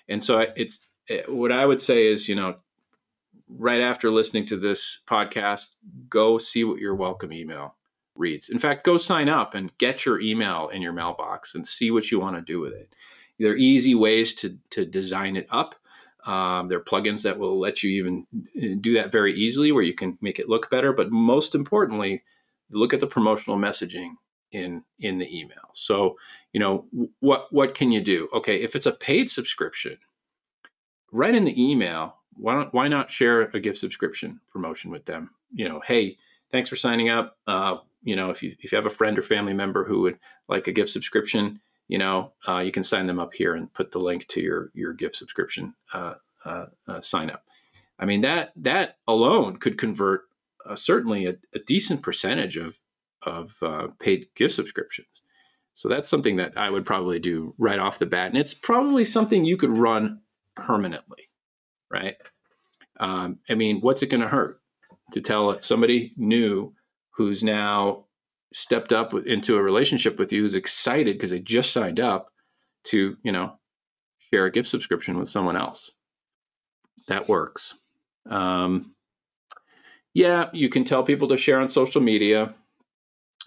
And so it's what I would say is, you know, right after listening to this podcast, go see what your welcome email reads. In fact, go sign up and get your email in your mailbox and see what you want to do with it. There are easy ways to, to design it up. Um, there are plugins that will let you even uh, do that very easily where you can make it look better. But most importantly, look at the promotional messaging in in the email. So, you know, what what can you do? Okay, if it's a paid subscription, write in the email. Why don't why not share a gift subscription promotion with them? You know, hey, thanks for signing up. Uh, you know, if you if you have a friend or family member who would like a gift subscription, you know, uh, you can sign them up here and put the link to your your gift subscription uh, uh, uh sign up. I mean that that alone could convert uh, certainly a, a, decent percentage of of uh, paid gift subscriptions. So that's something that I would probably do right off the bat, and it's probably something you could run permanently, right? Um, I mean, what's it going to hurt to tell somebody new who's now stepped up into a relationship with you who's excited because they just signed up to, you know, share a gift subscription with someone else. That works. Um, yeah, you can tell people to share on social media.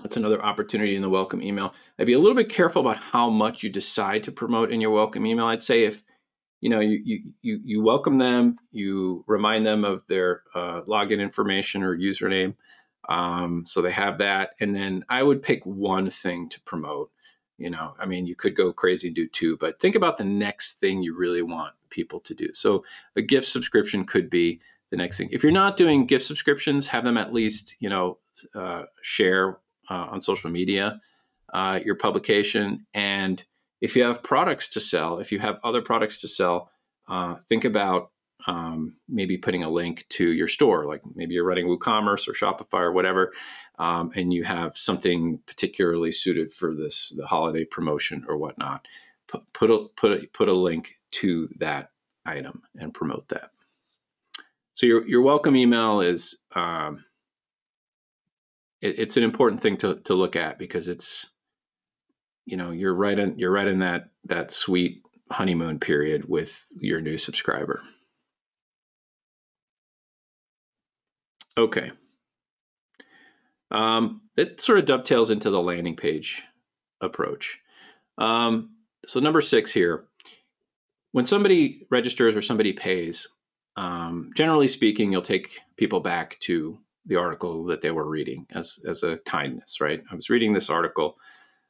That's another opportunity in the welcome email. I'd be a little bit careful about how much you decide to promote in your welcome email. I'd say if you know you you you welcome them, you remind them of their uh, login information or username, um, so they have that. And then I would pick one thing to promote. You know, I mean, you could go crazy and do two, but think about the next thing you really want people to do. So a gift subscription could be the next thing. If you're not doing gift subscriptions, have them at least, you know, uh, share uh, on social media uh, your publication. And if you have products to sell, if you have other products to sell, uh, think about um, maybe putting a link to your store, like maybe you're running WooCommerce or Shopify or whatever, um, and you have something particularly suited for this the holiday promotion or whatnot. Put put a, put a, put a link to that item and promote that. So your your welcome email is um, it, it's an important thing to to look at because it's you know you're right in you're right in that that sweet honeymoon period with your new subscriber. Okay. Um, it sort of dovetails into the landing page approach. Um, so number six here, when somebody registers or somebody pays, um, generally speaking, you'll take people back to the article that they were reading as, as a kindness, right? I was reading this article.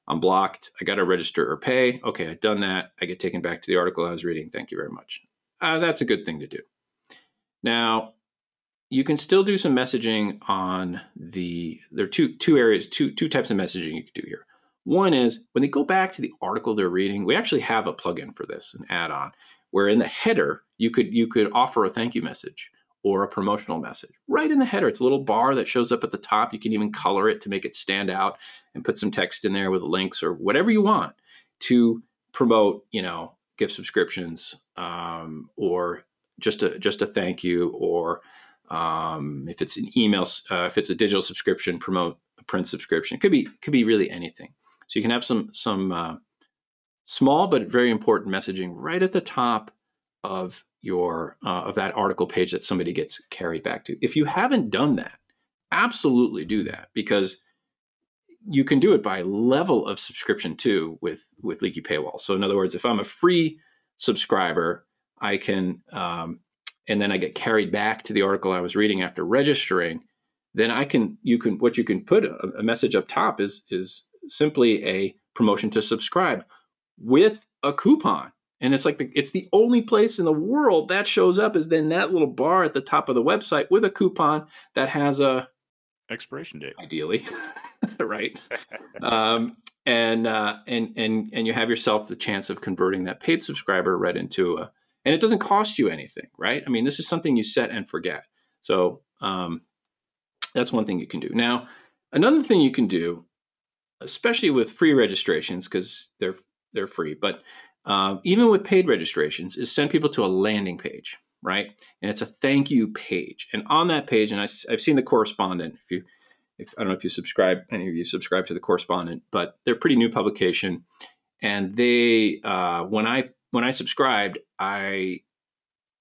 I'm blocked. I got to register or pay. Okay, I've done that. I get taken back to the article I was reading. Thank you very much. Uh, that's a good thing to do. Now, you can still do some messaging on the there are two two areas two two types of messaging you can do here. One is when they go back to the article they're reading we actually have a plugin for this an add-on where in the header you could you could offer a thank you message or a promotional message. Right in the header it's a little bar that shows up at the top. You can even color it to make it stand out and put some text in there with links or whatever you want to promote you know gift subscriptions um, or just a just a thank you or um, if it's an email, uh, if it's a digital subscription, promote a print subscription. It could be could be really anything. So you can have some some uh, small but very important messaging right at the top of your uh, of that article page that somebody gets carried back to. If you haven't done that, absolutely do that because you can do it by level of subscription too with with leaky paywall. So in other words, if I'm a free subscriber, I can um, and then I get carried back to the article I was reading after registering, then I can you can what you can put a, a message up top is is simply a promotion to subscribe with a coupon. And it's like the, it's the only place in the world that shows up is then that little bar at the top of the website with a coupon that has a expiration date. ideally, right? um, and uh, and and and you have yourself the chance of converting that paid subscriber right into a, and it doesn't cost you anything, right? I mean, this is something you set and forget. So um, that's one thing you can do. Now, another thing you can do, especially with free registrations, because they're they're free, but um, even with paid registrations, is send people to a landing page, right? And it's a thank you page. And on that page, and I, have seen the correspondent. If you, if I don't know if you subscribe, any of you subscribe to the correspondent, but they're a pretty new publication. And they, uh, when I when I subscribed, I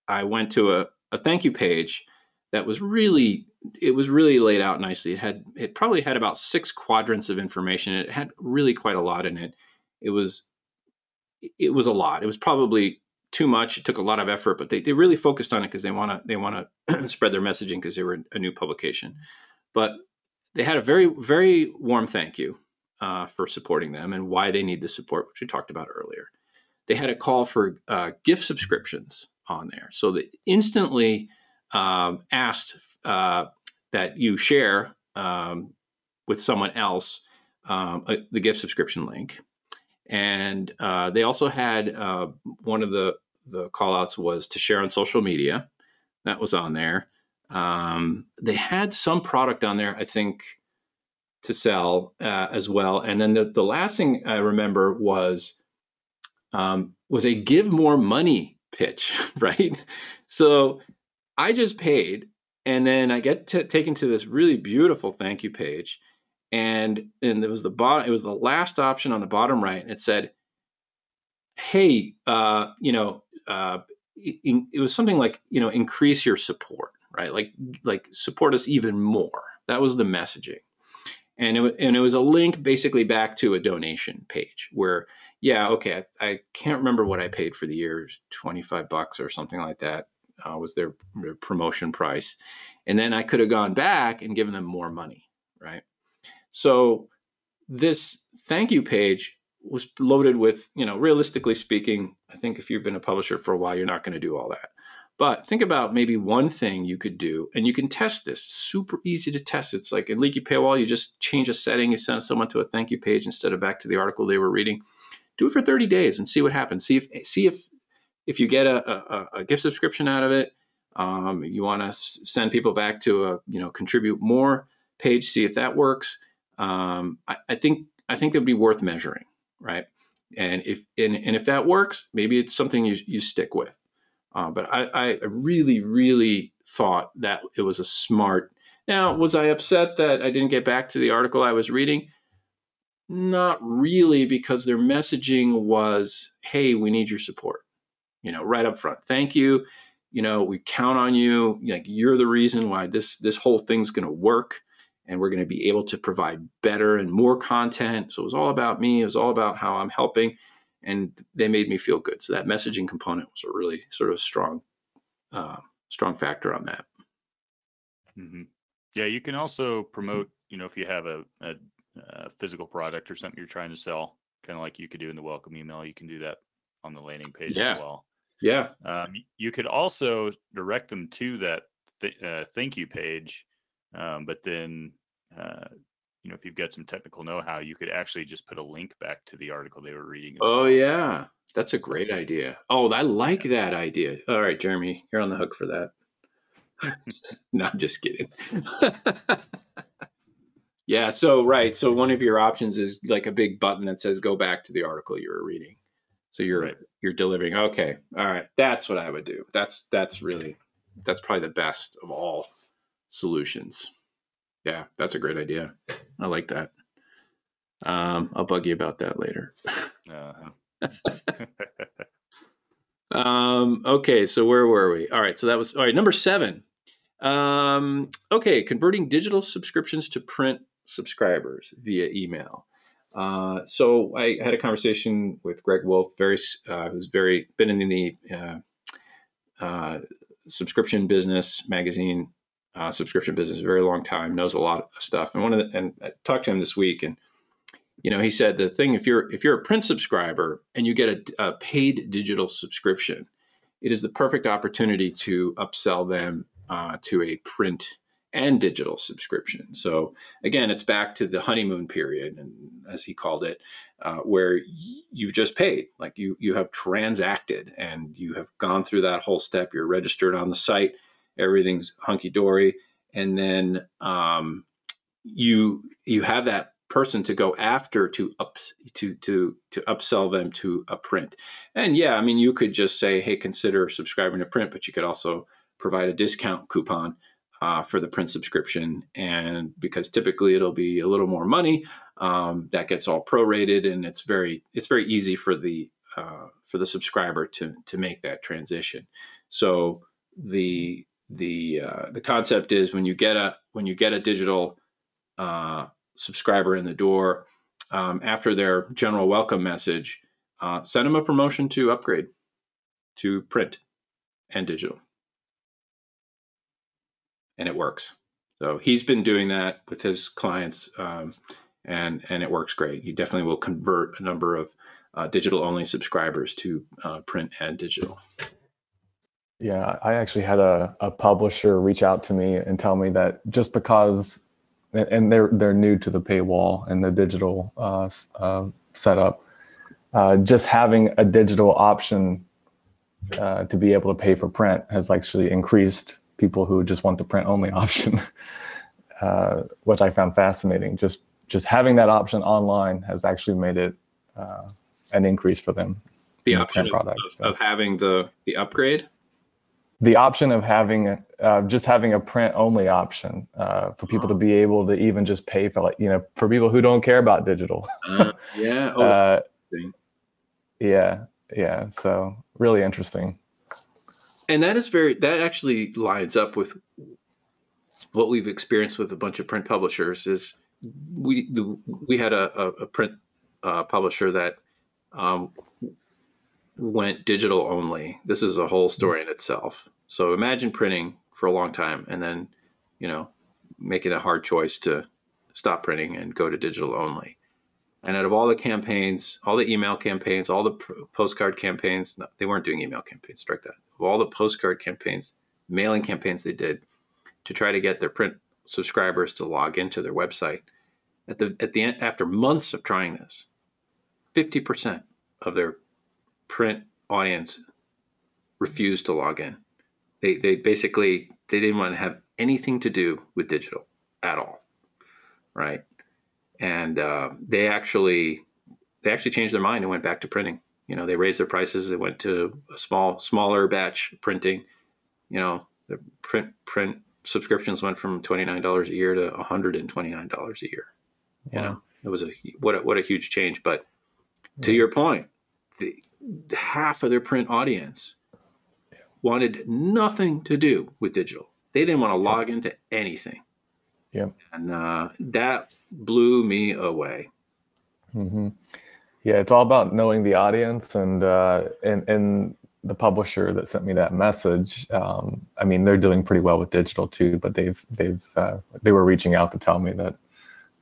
I went to a, a thank you page that was really it was really laid out nicely. It had it probably had about six quadrants of information. It had really quite a lot in it. It was it was a lot. It was probably too much. It took a lot of effort, but they, they really focused on it because they want to they want to spread their messaging because they were a new publication. But they had a very very warm thank you uh, for supporting them and why they need the support, which we talked about earlier. They had a call for uh, gift subscriptions on there, so they instantly um, asked uh, that you share um, with someone else um, a, the gift subscription link. And uh, they also had uh, one of the the callouts was to share on social media. That was on there. Um, they had some product on there, I think, to sell uh, as well. And then the, the last thing I remember was um, was a give more money pitch, right? So I just paid, and then I get to, taken to this really beautiful thank you page, and and it was the bottom it was the last option on the bottom right and it said hey uh, you know uh, it, it, was something like you know increase your support right? Like like support us even more. That was the messaging. And it, and it was a link basically back to a donation page where yeah okay I, I can't remember what i paid for the year 25 bucks or something like that uh, was their, their promotion price and then i could have gone back and given them more money right so this thank you page was loaded with, you know, realistically speaking, I think if you've been a publisher for a while, you're not going to do all that. But think about maybe one thing you could do, and you can test this. Super easy to test. It's like in Leaky Paywall, you just change a setting, you send someone to a thank you page instead of back to the article they were reading. Do it for 30 days and see what happens. See if see if if you get a, a, a gift subscription out of it. Um, you want to send people back to a you know contribute more page. See if that works um, I, I, think I think it'd be worth measuring, right? And if and, and if that works, maybe it's something you, you stick with. Uh, but I, I really, really thought that it was a smart. Now, was I upset that I didn't get back to the article I was reading? Not really, because their messaging was, "Hey, we need your support." You know, right up front. Thank you. You know, we count on you. Like you're the reason why this this whole thing's to work and we're going to be able to provide better and more content. So it was all about me. It was all about how I'm helping, and they made me feel good. So that messaging component was a really sort of strong, uh, strong factor on that. Mm-hmm. Yeah, you can also promote. You know, if you have a, a, a physical product or something you're trying to sell, kind of like you could do in the welcome email, you can do that on the landing page yeah. as well. Yeah. Um, you could also direct them to that th- uh, thank you page um, but then, uh, you know, if you've got some technical know-how, you could actually just put a link back to the article they were reading. Oh well. yeah, that's a great idea. Oh, I like that idea. All right, Jeremy, you're on the hook for that. no, I'm just kidding. yeah, so right, so one of your options is like a big button that says "Go back to the article you were reading." So you're right. you're delivering. Okay, all right, that's what I would do. That's that's really that's probably the best of all solutions. Yeah, that's a great idea. I like that. Um, I'll bug you about that later. uh-huh. um, okay, so where were we? All right, so that was all right. Number seven. Um, okay, converting digital subscriptions to print subscribers via email. Uh, so I had a conversation with Greg Wolf, very uh, who's very been in the uh, uh subscription business magazine uh, subscription business a very long time, knows a lot of stuff. And one of the, and I talked to him this week, and you know, he said the thing if you're if you're a print subscriber and you get a, a paid digital subscription, it is the perfect opportunity to upsell them uh, to a print and digital subscription. So again, it's back to the honeymoon period, and as he called it, uh, where you've just paid, like you you have transacted and you have gone through that whole step. You're registered on the site, everything's hunky dory, and then um, you you have that person to go after to up to to to upsell them to a print. And yeah, I mean you could just say, hey, consider subscribing to print, but you could also provide a discount coupon uh, for the print subscription. And because typically it'll be a little more money, um, that gets all prorated, and it's very it's very easy for the uh, for the subscriber to to make that transition. So the the uh, the concept is when you get a when you get a digital uh, subscriber in the door um, after their general welcome message, uh, send them a promotion to upgrade to print and digital. And it works. So he's been doing that with his clients, um, and and it works great. He definitely will convert a number of uh, digital only subscribers to uh, print and digital. Yeah, I actually had a, a publisher reach out to me and tell me that just because and they're they're new to the paywall and the digital uh, uh, setup. Uh, just having a digital option uh, to be able to pay for print has actually increased people who just want the print only option, uh, which I found fascinating. Just just having that option online has actually made it uh, an increase for them. The option of, product, of, so. of having the the upgrade the option of having uh, just having a print only option uh, for people to be able to even just pay for like you know for people who don't care about digital uh, yeah oh, uh, yeah yeah so really interesting and that is very that actually lines up with what we've experienced with a bunch of print publishers is we we had a, a, a print uh, publisher that um, went digital only, this is a whole story in itself. So imagine printing for a long time and then, you know, making a hard choice to stop printing and go to digital only. And out of all the campaigns, all the email campaigns, all the postcard campaigns, no, they weren't doing email campaigns, strike that. Of all the postcard campaigns, mailing campaigns they did to try to get their print subscribers to log into their website, at the at the end, after months of trying this, 50% of their print audience refused to log in. They, they basically they didn't want to have anything to do with digital at all, right? And uh, they actually they actually changed their mind and went back to printing. You know, they raised their prices. They went to a small smaller batch printing. You know, the print print subscriptions went from twenty nine dollars a year to one hundred and twenty nine dollars a year. You wow. know, it was a what a, what a huge change. But to your point, the, half of their print audience wanted nothing to do with digital. They didn't want to log into anything. Yeah. And uh, that blew me away. Mm-hmm. Yeah, it's all about knowing the audience and uh, and and the publisher that sent me that message. Um, I mean, they're doing pretty well with digital too, but they've they've uh, they were reaching out to tell me that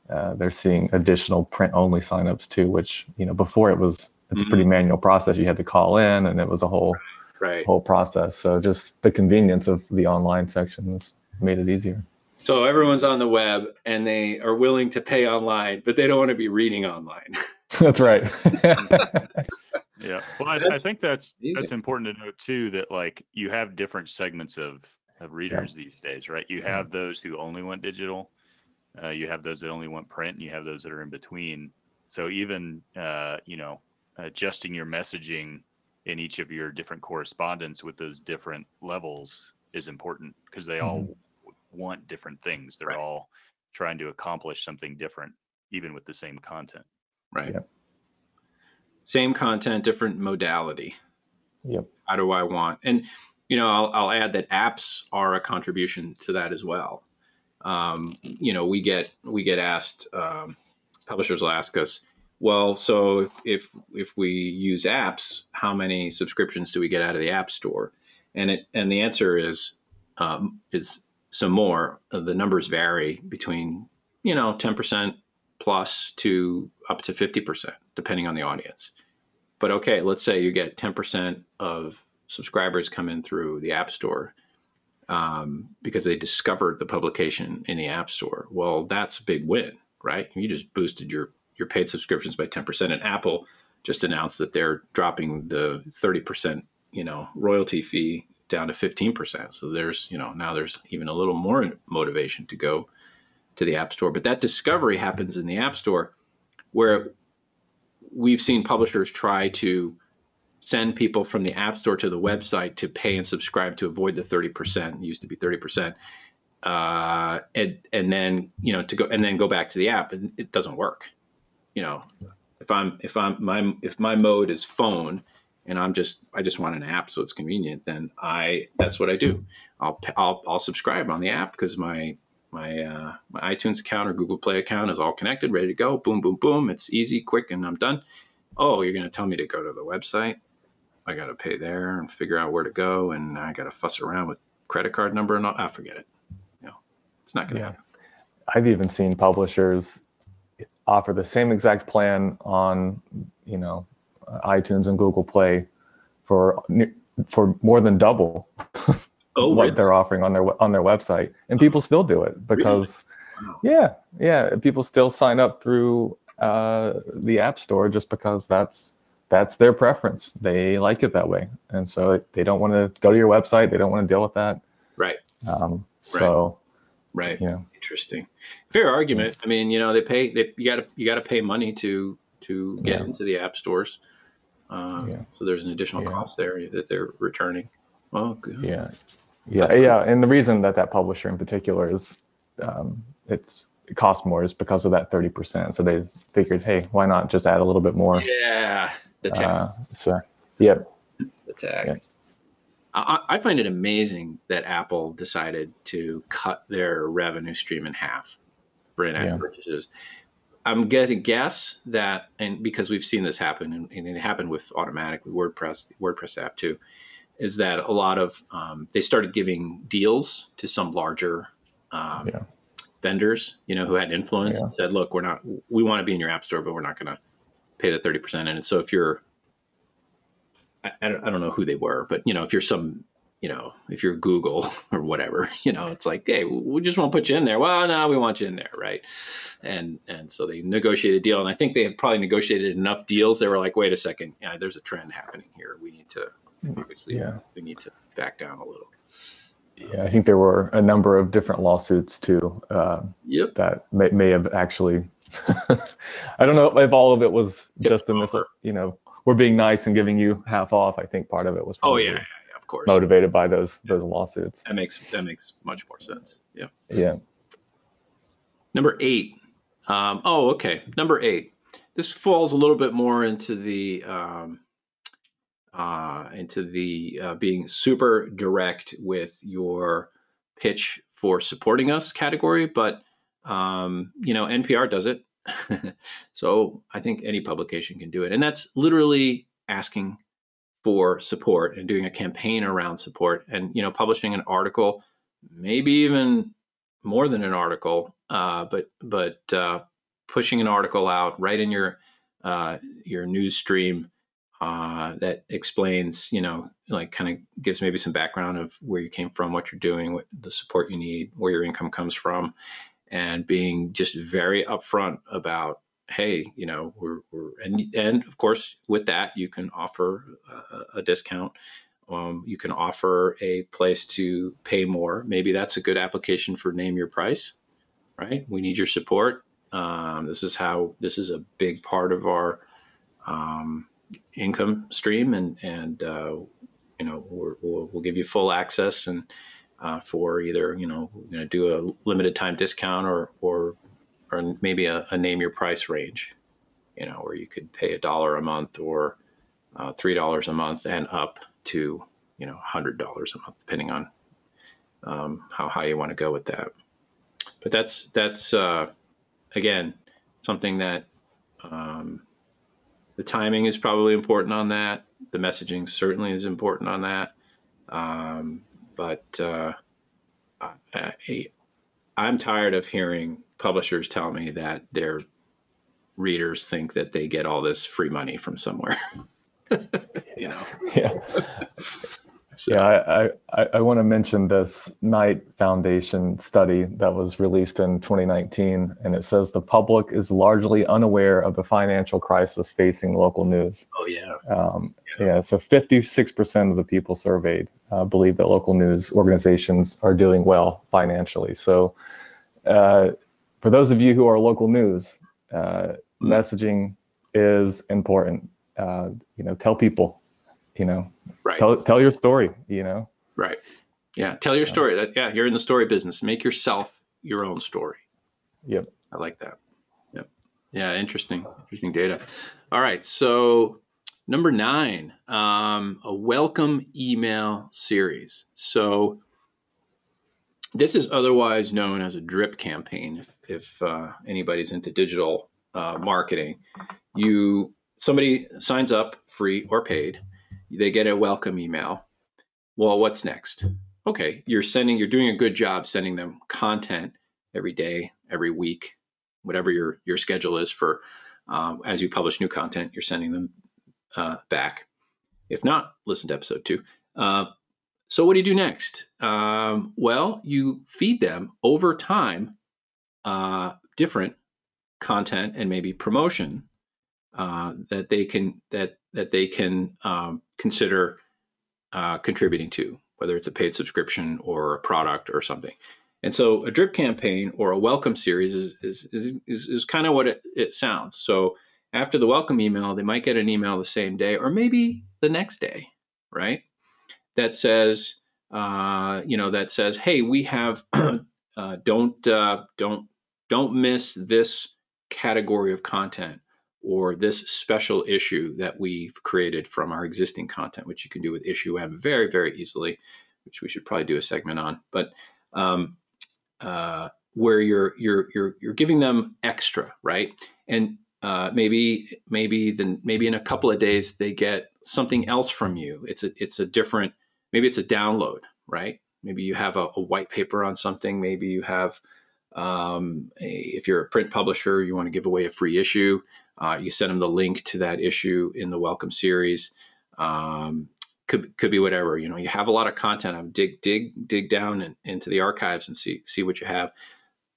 uh, they're seeing additional print only signups too, which you know before it was it's mm-hmm. a pretty mm-hmm. manual process. You had to call in, and it was a whole right. whole process. So just the convenience of the online section has made it easier. So everyone's on the web and they are willing to pay online, but they don't want to be reading online. that's right. yeah. Well, I, I, think that's that's important to note too. That like you have different segments of of readers yeah. these days, right? You have mm-hmm. those who only want digital. Uh, you have those that only want print, and you have those that are in between. So even uh, you know adjusting your messaging in each of your different correspondence with those different levels is important because they mm-hmm. all want different things. They're right. all trying to accomplish something different, even with the same content. Right. Yep. Same content, different modality. Yep. How do I want? And you know, I'll, I'll add that apps are a contribution to that as well. Um, you know, we get we get asked um, publishers will ask us, well, so if if we use apps, how many subscriptions do we get out of the App Store? And it and the answer is um, is some more. The numbers vary between you know 10% plus to up to 50% depending on the audience. But okay, let's say you get 10% of subscribers come in through the App Store. um, because they discovered the publication in the App Store. Well, that's a big win, right? You just boosted your your paid subscriptions by 10%, and Apple just announced that they're dropping the 30% you know royalty fee down to 15%. So there's you know now there's even a little more motivation to go to the App Store. But that discovery happens in the App Store, where we've seen publishers try to send people from the App Store to the website to pay and subscribe to avoid the 30%. It used to be 30%. Uh, and, and then, you know, to go and then go back to the app and it doesn't work. You know, if I'm, if I'm, my, if my mode is phone and I'm just, I just want an app so it's convenient, then I, that's what I do. I'll, I'll, I'll subscribe on the app because my, my, uh, my iTunes account or Google Play account is all connected, ready to go. Boom, boom, boom. It's easy, quick, and I'm done. Oh, you're going to tell me to go to the website? I got to pay there and figure out where to go, and I got to fuss around with credit card number and all. I ah, forget it. You know, it's not going to yeah. happen. I've even seen publishers offer the same exact plan on, you know, iTunes and Google Play for for more than double oh, what really? they're offering on their on their website, and people still do it because, really? wow. yeah, yeah, people still sign up through uh, the App Store just because that's that's their preference. They like it that way, and so they don't want to go to your website. They don't want to deal with that. Right. Um, so. Right. Yeah. Interesting. Fair argument. I mean, you know, they pay. They, you got to you got to pay money to to get yeah. into the app stores. Um, yeah. So there's an additional yeah. cost there that they're returning. Oh, good. Yeah. Yeah. That's yeah. And the reason that that publisher in particular is um, it's it costs more is because of that 30%. So they figured, hey, why not just add a little bit more? Yeah. The tax. Uh, so, yep. The tax. Yep. I, I find it amazing that Apple decided to cut their revenue stream in half for in-app yeah. purchases. I'm going to guess that, and because we've seen this happen, and, and it happened with Automattic, with WordPress, the WordPress app too, is that a lot of um, they started giving deals to some larger um, yeah. vendors, you know, who had influence, yeah. and said, "Look, we're not, we want to be in your app store, but we're not going to pay the 30%. And so if you're, I, I, don't, I don't know who they were, but you know, if you're some, you know, if you're Google or whatever, you know, it's like, hey, we just won't put you in there. Well, no, we want you in there, right? And and so they negotiated a deal, and I think they had probably negotiated enough deals. They were like, wait a second, yeah, there's a trend happening here. We need to obviously, yeah. we need to back down a little. Yeah, I think there were a number of different lawsuits too. Uh, yep. That may, may have actually I don't know if all of it was yep. just in this, you know, we're being nice and giving you half off. I think part of it was oh yeah, yeah, yeah of course motivated by those those lawsuits. That makes that makes much more sense. Yeah. Yeah. Number eight. Um, oh, okay. Number eight. This falls a little bit more into the um, uh, into the uh, being super direct with your pitch for supporting us category, but um, you know, NPR does it. so I think any publication can do it. And that's literally asking for support and doing a campaign around support and, you know, publishing an article, maybe even more than an article, uh, but, but uh, pushing an article out right in your, uh, your news stream uh, that explains, you know, like kind of gives maybe some background of where you came from, what you're doing, what the support you need, where your income comes from, and being just very upfront about hey you know we're, we're and and of course with that you can offer a, a discount. Um, you can offer a place to pay more. Maybe that's a good application for name your price right? We need your support. Um, this is how this is a big part of our um, income stream and and uh, you know we will we'll give you full access and uh, for either you know going to do a limited time discount or or or maybe a, a, name your price range, you know, where you could pay a dollar a month or uh, three dollars a month and up to you know hundred dollars a month, depending on um, how high you want to go with that. But that's that's uh, again something that um, the timing is probably important on that. The messaging certainly is important on that. Um, but uh, I, I'm tired of hearing publishers tell me that their readers think that they get all this free money from somewhere. you know. Yeah. So, Yeah, I, I, I want to mention this Knight Foundation study that was released in 2019, and it says the public is largely unaware of the financial crisis facing local news. oh yeah, Um, yeah, so 56% of the people surveyed uh, believe that local news organizations are doing well financially. So, uh, for those of you who are local news, uh, Mm. messaging is important. Uh, you know, tell people, you know, right, tell tell your story. You know, right. Yeah, tell your story. That yeah, you're in the story business. Make yourself your own story. Yep. I like that. Yep. Yeah, interesting, interesting data. All right, so number nine, um, a welcome email series. So this is otherwise known as a drip campaign. If, if uh, anybody's into digital uh, marketing, you somebody signs up free or paid, they get a welcome email. Well, what's next? Okay, you're sending, you're doing a good job sending them content every day, every week, whatever your your schedule is for um, as you publish new content, you're sending them uh, back. If not, listen to episode two. Uh, so what do you do next? Um, well, you feed them over time uh, different content and maybe promotion uh, that they can that that they can um, consider uh, contributing to, whether it's a paid subscription or a product or something. And so a drip campaign or a welcome series is is is, is, is kind of what it, it sounds. So after the welcome email, they might get an email the same day or maybe the next day, right? That says, uh, you know, that says, hey, we have uh, don't uh, don't don't miss this category of content or this special issue that we've created from our existing content, which you can do with IssueM very very easily, which we should probably do a segment on, but um, uh, where you're you're you're you're giving them extra, right? And uh, maybe maybe then maybe in a couple of days they get something else from you. It's a it's a different maybe it's a download, right? Maybe you have a, a white paper on something. Maybe you have um, a, if you're a print publisher, you want to give away a free issue. Uh, you send them the link to that issue in the welcome series. Um, could could be whatever. You know, you have a lot of content. I'm dig dig dig down in, into the archives and see see what you have.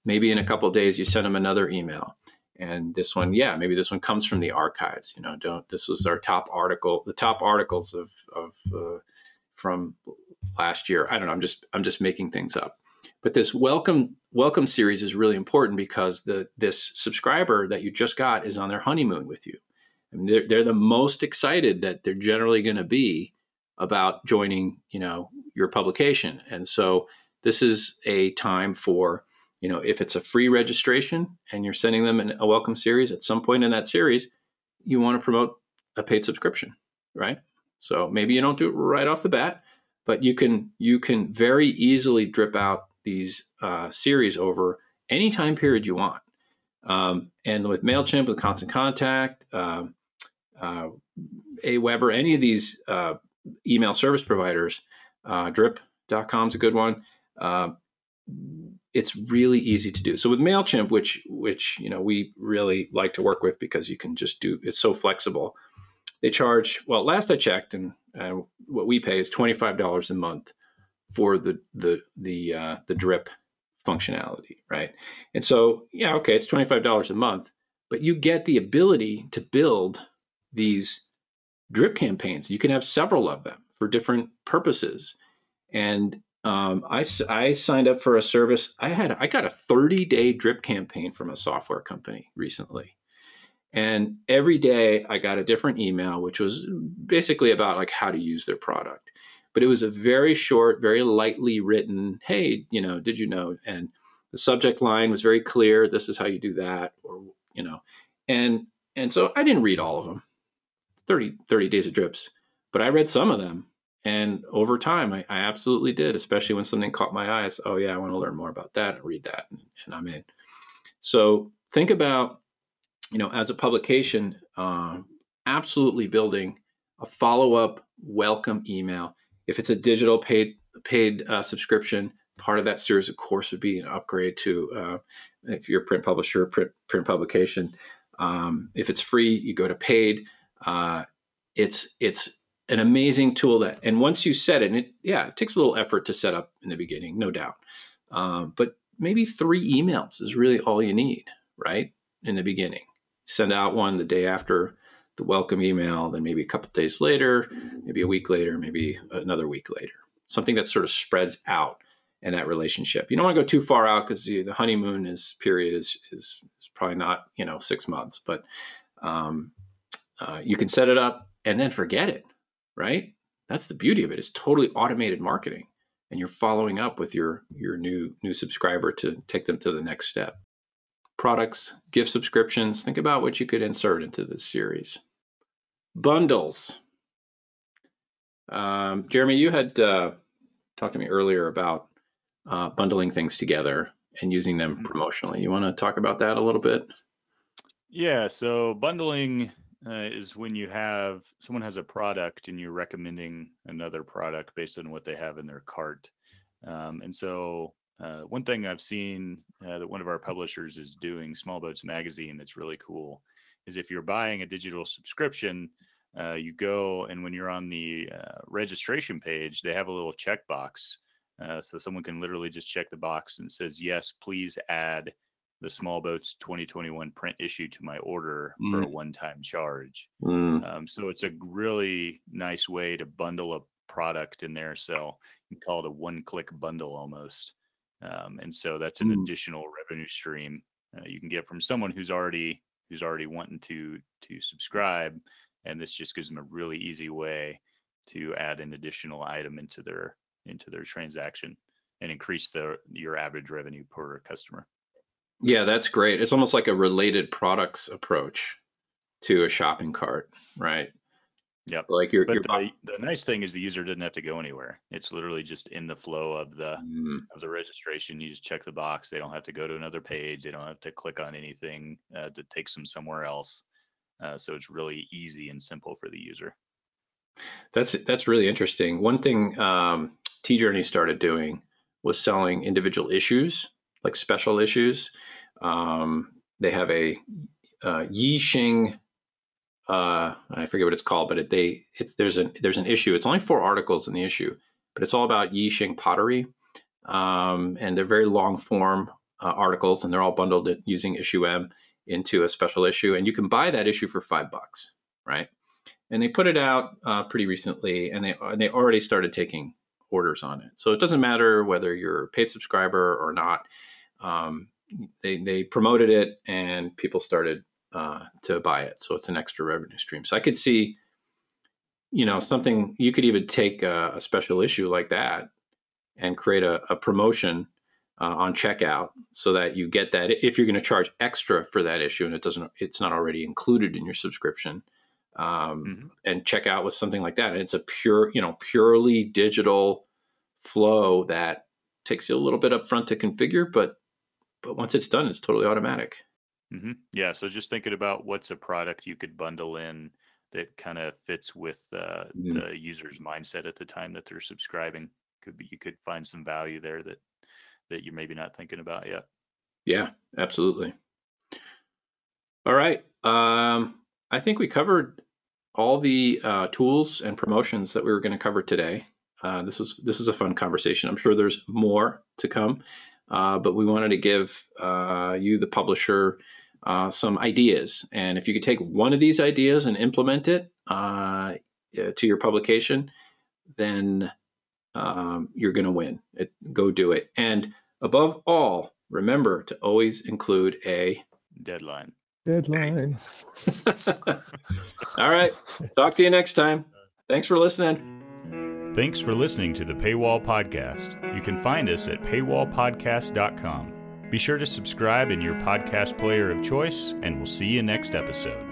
Maybe in a couple of days you send them another email. And this one, yeah, maybe this one comes from the archives. You know, don't. This was our top article, the top articles of of uh, from last year. I don't know. I'm just I'm just making things up. But this welcome welcome series is really important because the this subscriber that you just got is on their honeymoon with you. I mean, they're they're the most excited that they're generally going to be about joining, you know, your publication. And so this is a time for, you know, if it's a free registration and you're sending them a welcome series at some point in that series, you want to promote a paid subscription, right? So maybe you don't do it right off the bat, but you can you can very easily drip out these uh, series over any time period you want. Um, and with Mailchimp, with Constant Contact, um, uh, Aweber, any of these uh, email service providers, uh, drip.com is a good one. Uh, it's really easy to do. So with Mailchimp, which which you know we really like to work with because you can just do it's so flexible. They charge well. Last I checked, and uh, what we pay is twenty five dollars a month for the the the uh, the drip functionality, right? And so yeah, okay, it's twenty five dollars a month, but you get the ability to build these drip campaigns. You can have several of them for different purposes. And um, I, I signed up for a service. I had I got a 30 day drip campaign from a software company recently. And every day I got a different email, which was basically about like how to use their product. But it was a very short, very lightly written, hey, you know, did you know? And the subject line was very clear. This is how you do that, or you know, and and so I didn't read all of them. 30, 30 days of drips, but I read some of them. And over time, I, I absolutely did, especially when something caught my eyes. Oh, yeah, I want to learn more about that and read that, and, and I'm in. So think about, you know, as a publication, uh, absolutely building a follow up welcome email. If it's a digital paid paid uh, subscription, part of that series, of course, would be an upgrade to uh, if you're a print publisher, print print publication. Um, if it's free, you go to paid. Uh, it's it's an amazing tool that, and once you set it, and it, yeah, it takes a little effort to set up in the beginning, no doubt. Um, but maybe three emails is really all you need, right? In the beginning, send out one the day after the welcome email, then maybe a couple days later, maybe a week later, maybe another week later. Something that sort of spreads out in that relationship. You don't want to go too far out because the, honeymoon is period is, is, is probably not you know six months, but um, uh, you can set it up and then forget it, right? That's the beauty of it. It's totally automated marketing, and you're following up with your your new new subscriber to take them to the next step. Products, gift subscriptions. Think about what you could insert into this series. Bundles. Um, Jeremy, you had uh, talked to me earlier about uh, bundling things together and using them mm-hmm. promotionally. You want to talk about that a little bit? Yeah. So bundling uh, is when you have someone has a product and you're recommending another product based on what they have in their cart. Um, and so uh, one thing I've seen uh, that one of our publishers is doing, Small Boats Magazine, that's really cool, is if you're buying a digital subscription, uh, you go and when you're on the uh, registration page, they have a little checkbox uh, so someone can literally just check the box and says, yes, please add the small boats 2021 print issue to my order mm. for a one-time charge. Mm. Um, so it's a really nice way to bundle a product in there. So you can call it a one-click bundle almost. Um, and so that's an mm. additional revenue stream uh, you can get from someone who's already who's already wanting to to subscribe, and this just gives them a really easy way to add an additional item into their into their transaction and increase the your average revenue per customer. Yeah, that's great. It's almost like a related products approach to a shopping cart, right? Yep. Like you're, but. The, the, nice thing is the user doesn't have to go anywhere. It's literally just in the flow of the mm. of the registration. You just check the box. They don't have to go to another page. They don't have to click on anything uh, that takes them somewhere else. Uh, so it's really easy and simple for the user. That's that's really interesting. One thing um, Tea Journey started doing was selling individual issues, like special issues. Um, they have a uh, Yixing, uh, I forget what it's called, but it, they it's there's an there's an issue. It's only four articles in the issue, but it's all about Yixing pottery, um, and they're very long form uh, articles, and they're all bundled using IssueM into a special issue, and you can buy that issue for five bucks, right? And they put it out uh, pretty recently, and they and they already started taking orders on it. So it doesn't matter whether you're a paid subscriber or not. Um, they, they promoted it and people started uh, to buy it. So it's an extra revenue stream. So I could see, you know, something you could even take a, a special issue like that and create a, a promotion uh, on checkout so that you get that if you're going to charge extra for that issue and it doesn't it's not already included in your subscription um, mm-hmm. and check out with something like that. And it's a pure, you know, purely digital flow that takes you a little bit up front to configure, but but once it's done, it's totally automatic. Mm-hmm. Yeah. So just thinking about what's a product you could bundle in that kind of fits with uh, mm-hmm. the user's mindset at the time that they're subscribing. Could be you could find some value there that that you're maybe not thinking about yet. Yeah, absolutely. All right. Um, I think we covered all the uh, tools and promotions that we were going to cover today. Uh, this is this is a fun conversation. I'm sure there's more to come, uh, but we wanted to give uh, you, the publisher, uh, some ideas. And if you could take one of these ideas and implement it uh, to your publication, then um, you're going to win. It, go do it. And above all, remember to always include a deadline. Deadline. All right. Talk to you next time. Thanks for listening. Thanks for listening to the Paywall Podcast. You can find us at paywallpodcast.com. Be sure to subscribe in your podcast player of choice, and we'll see you next episode.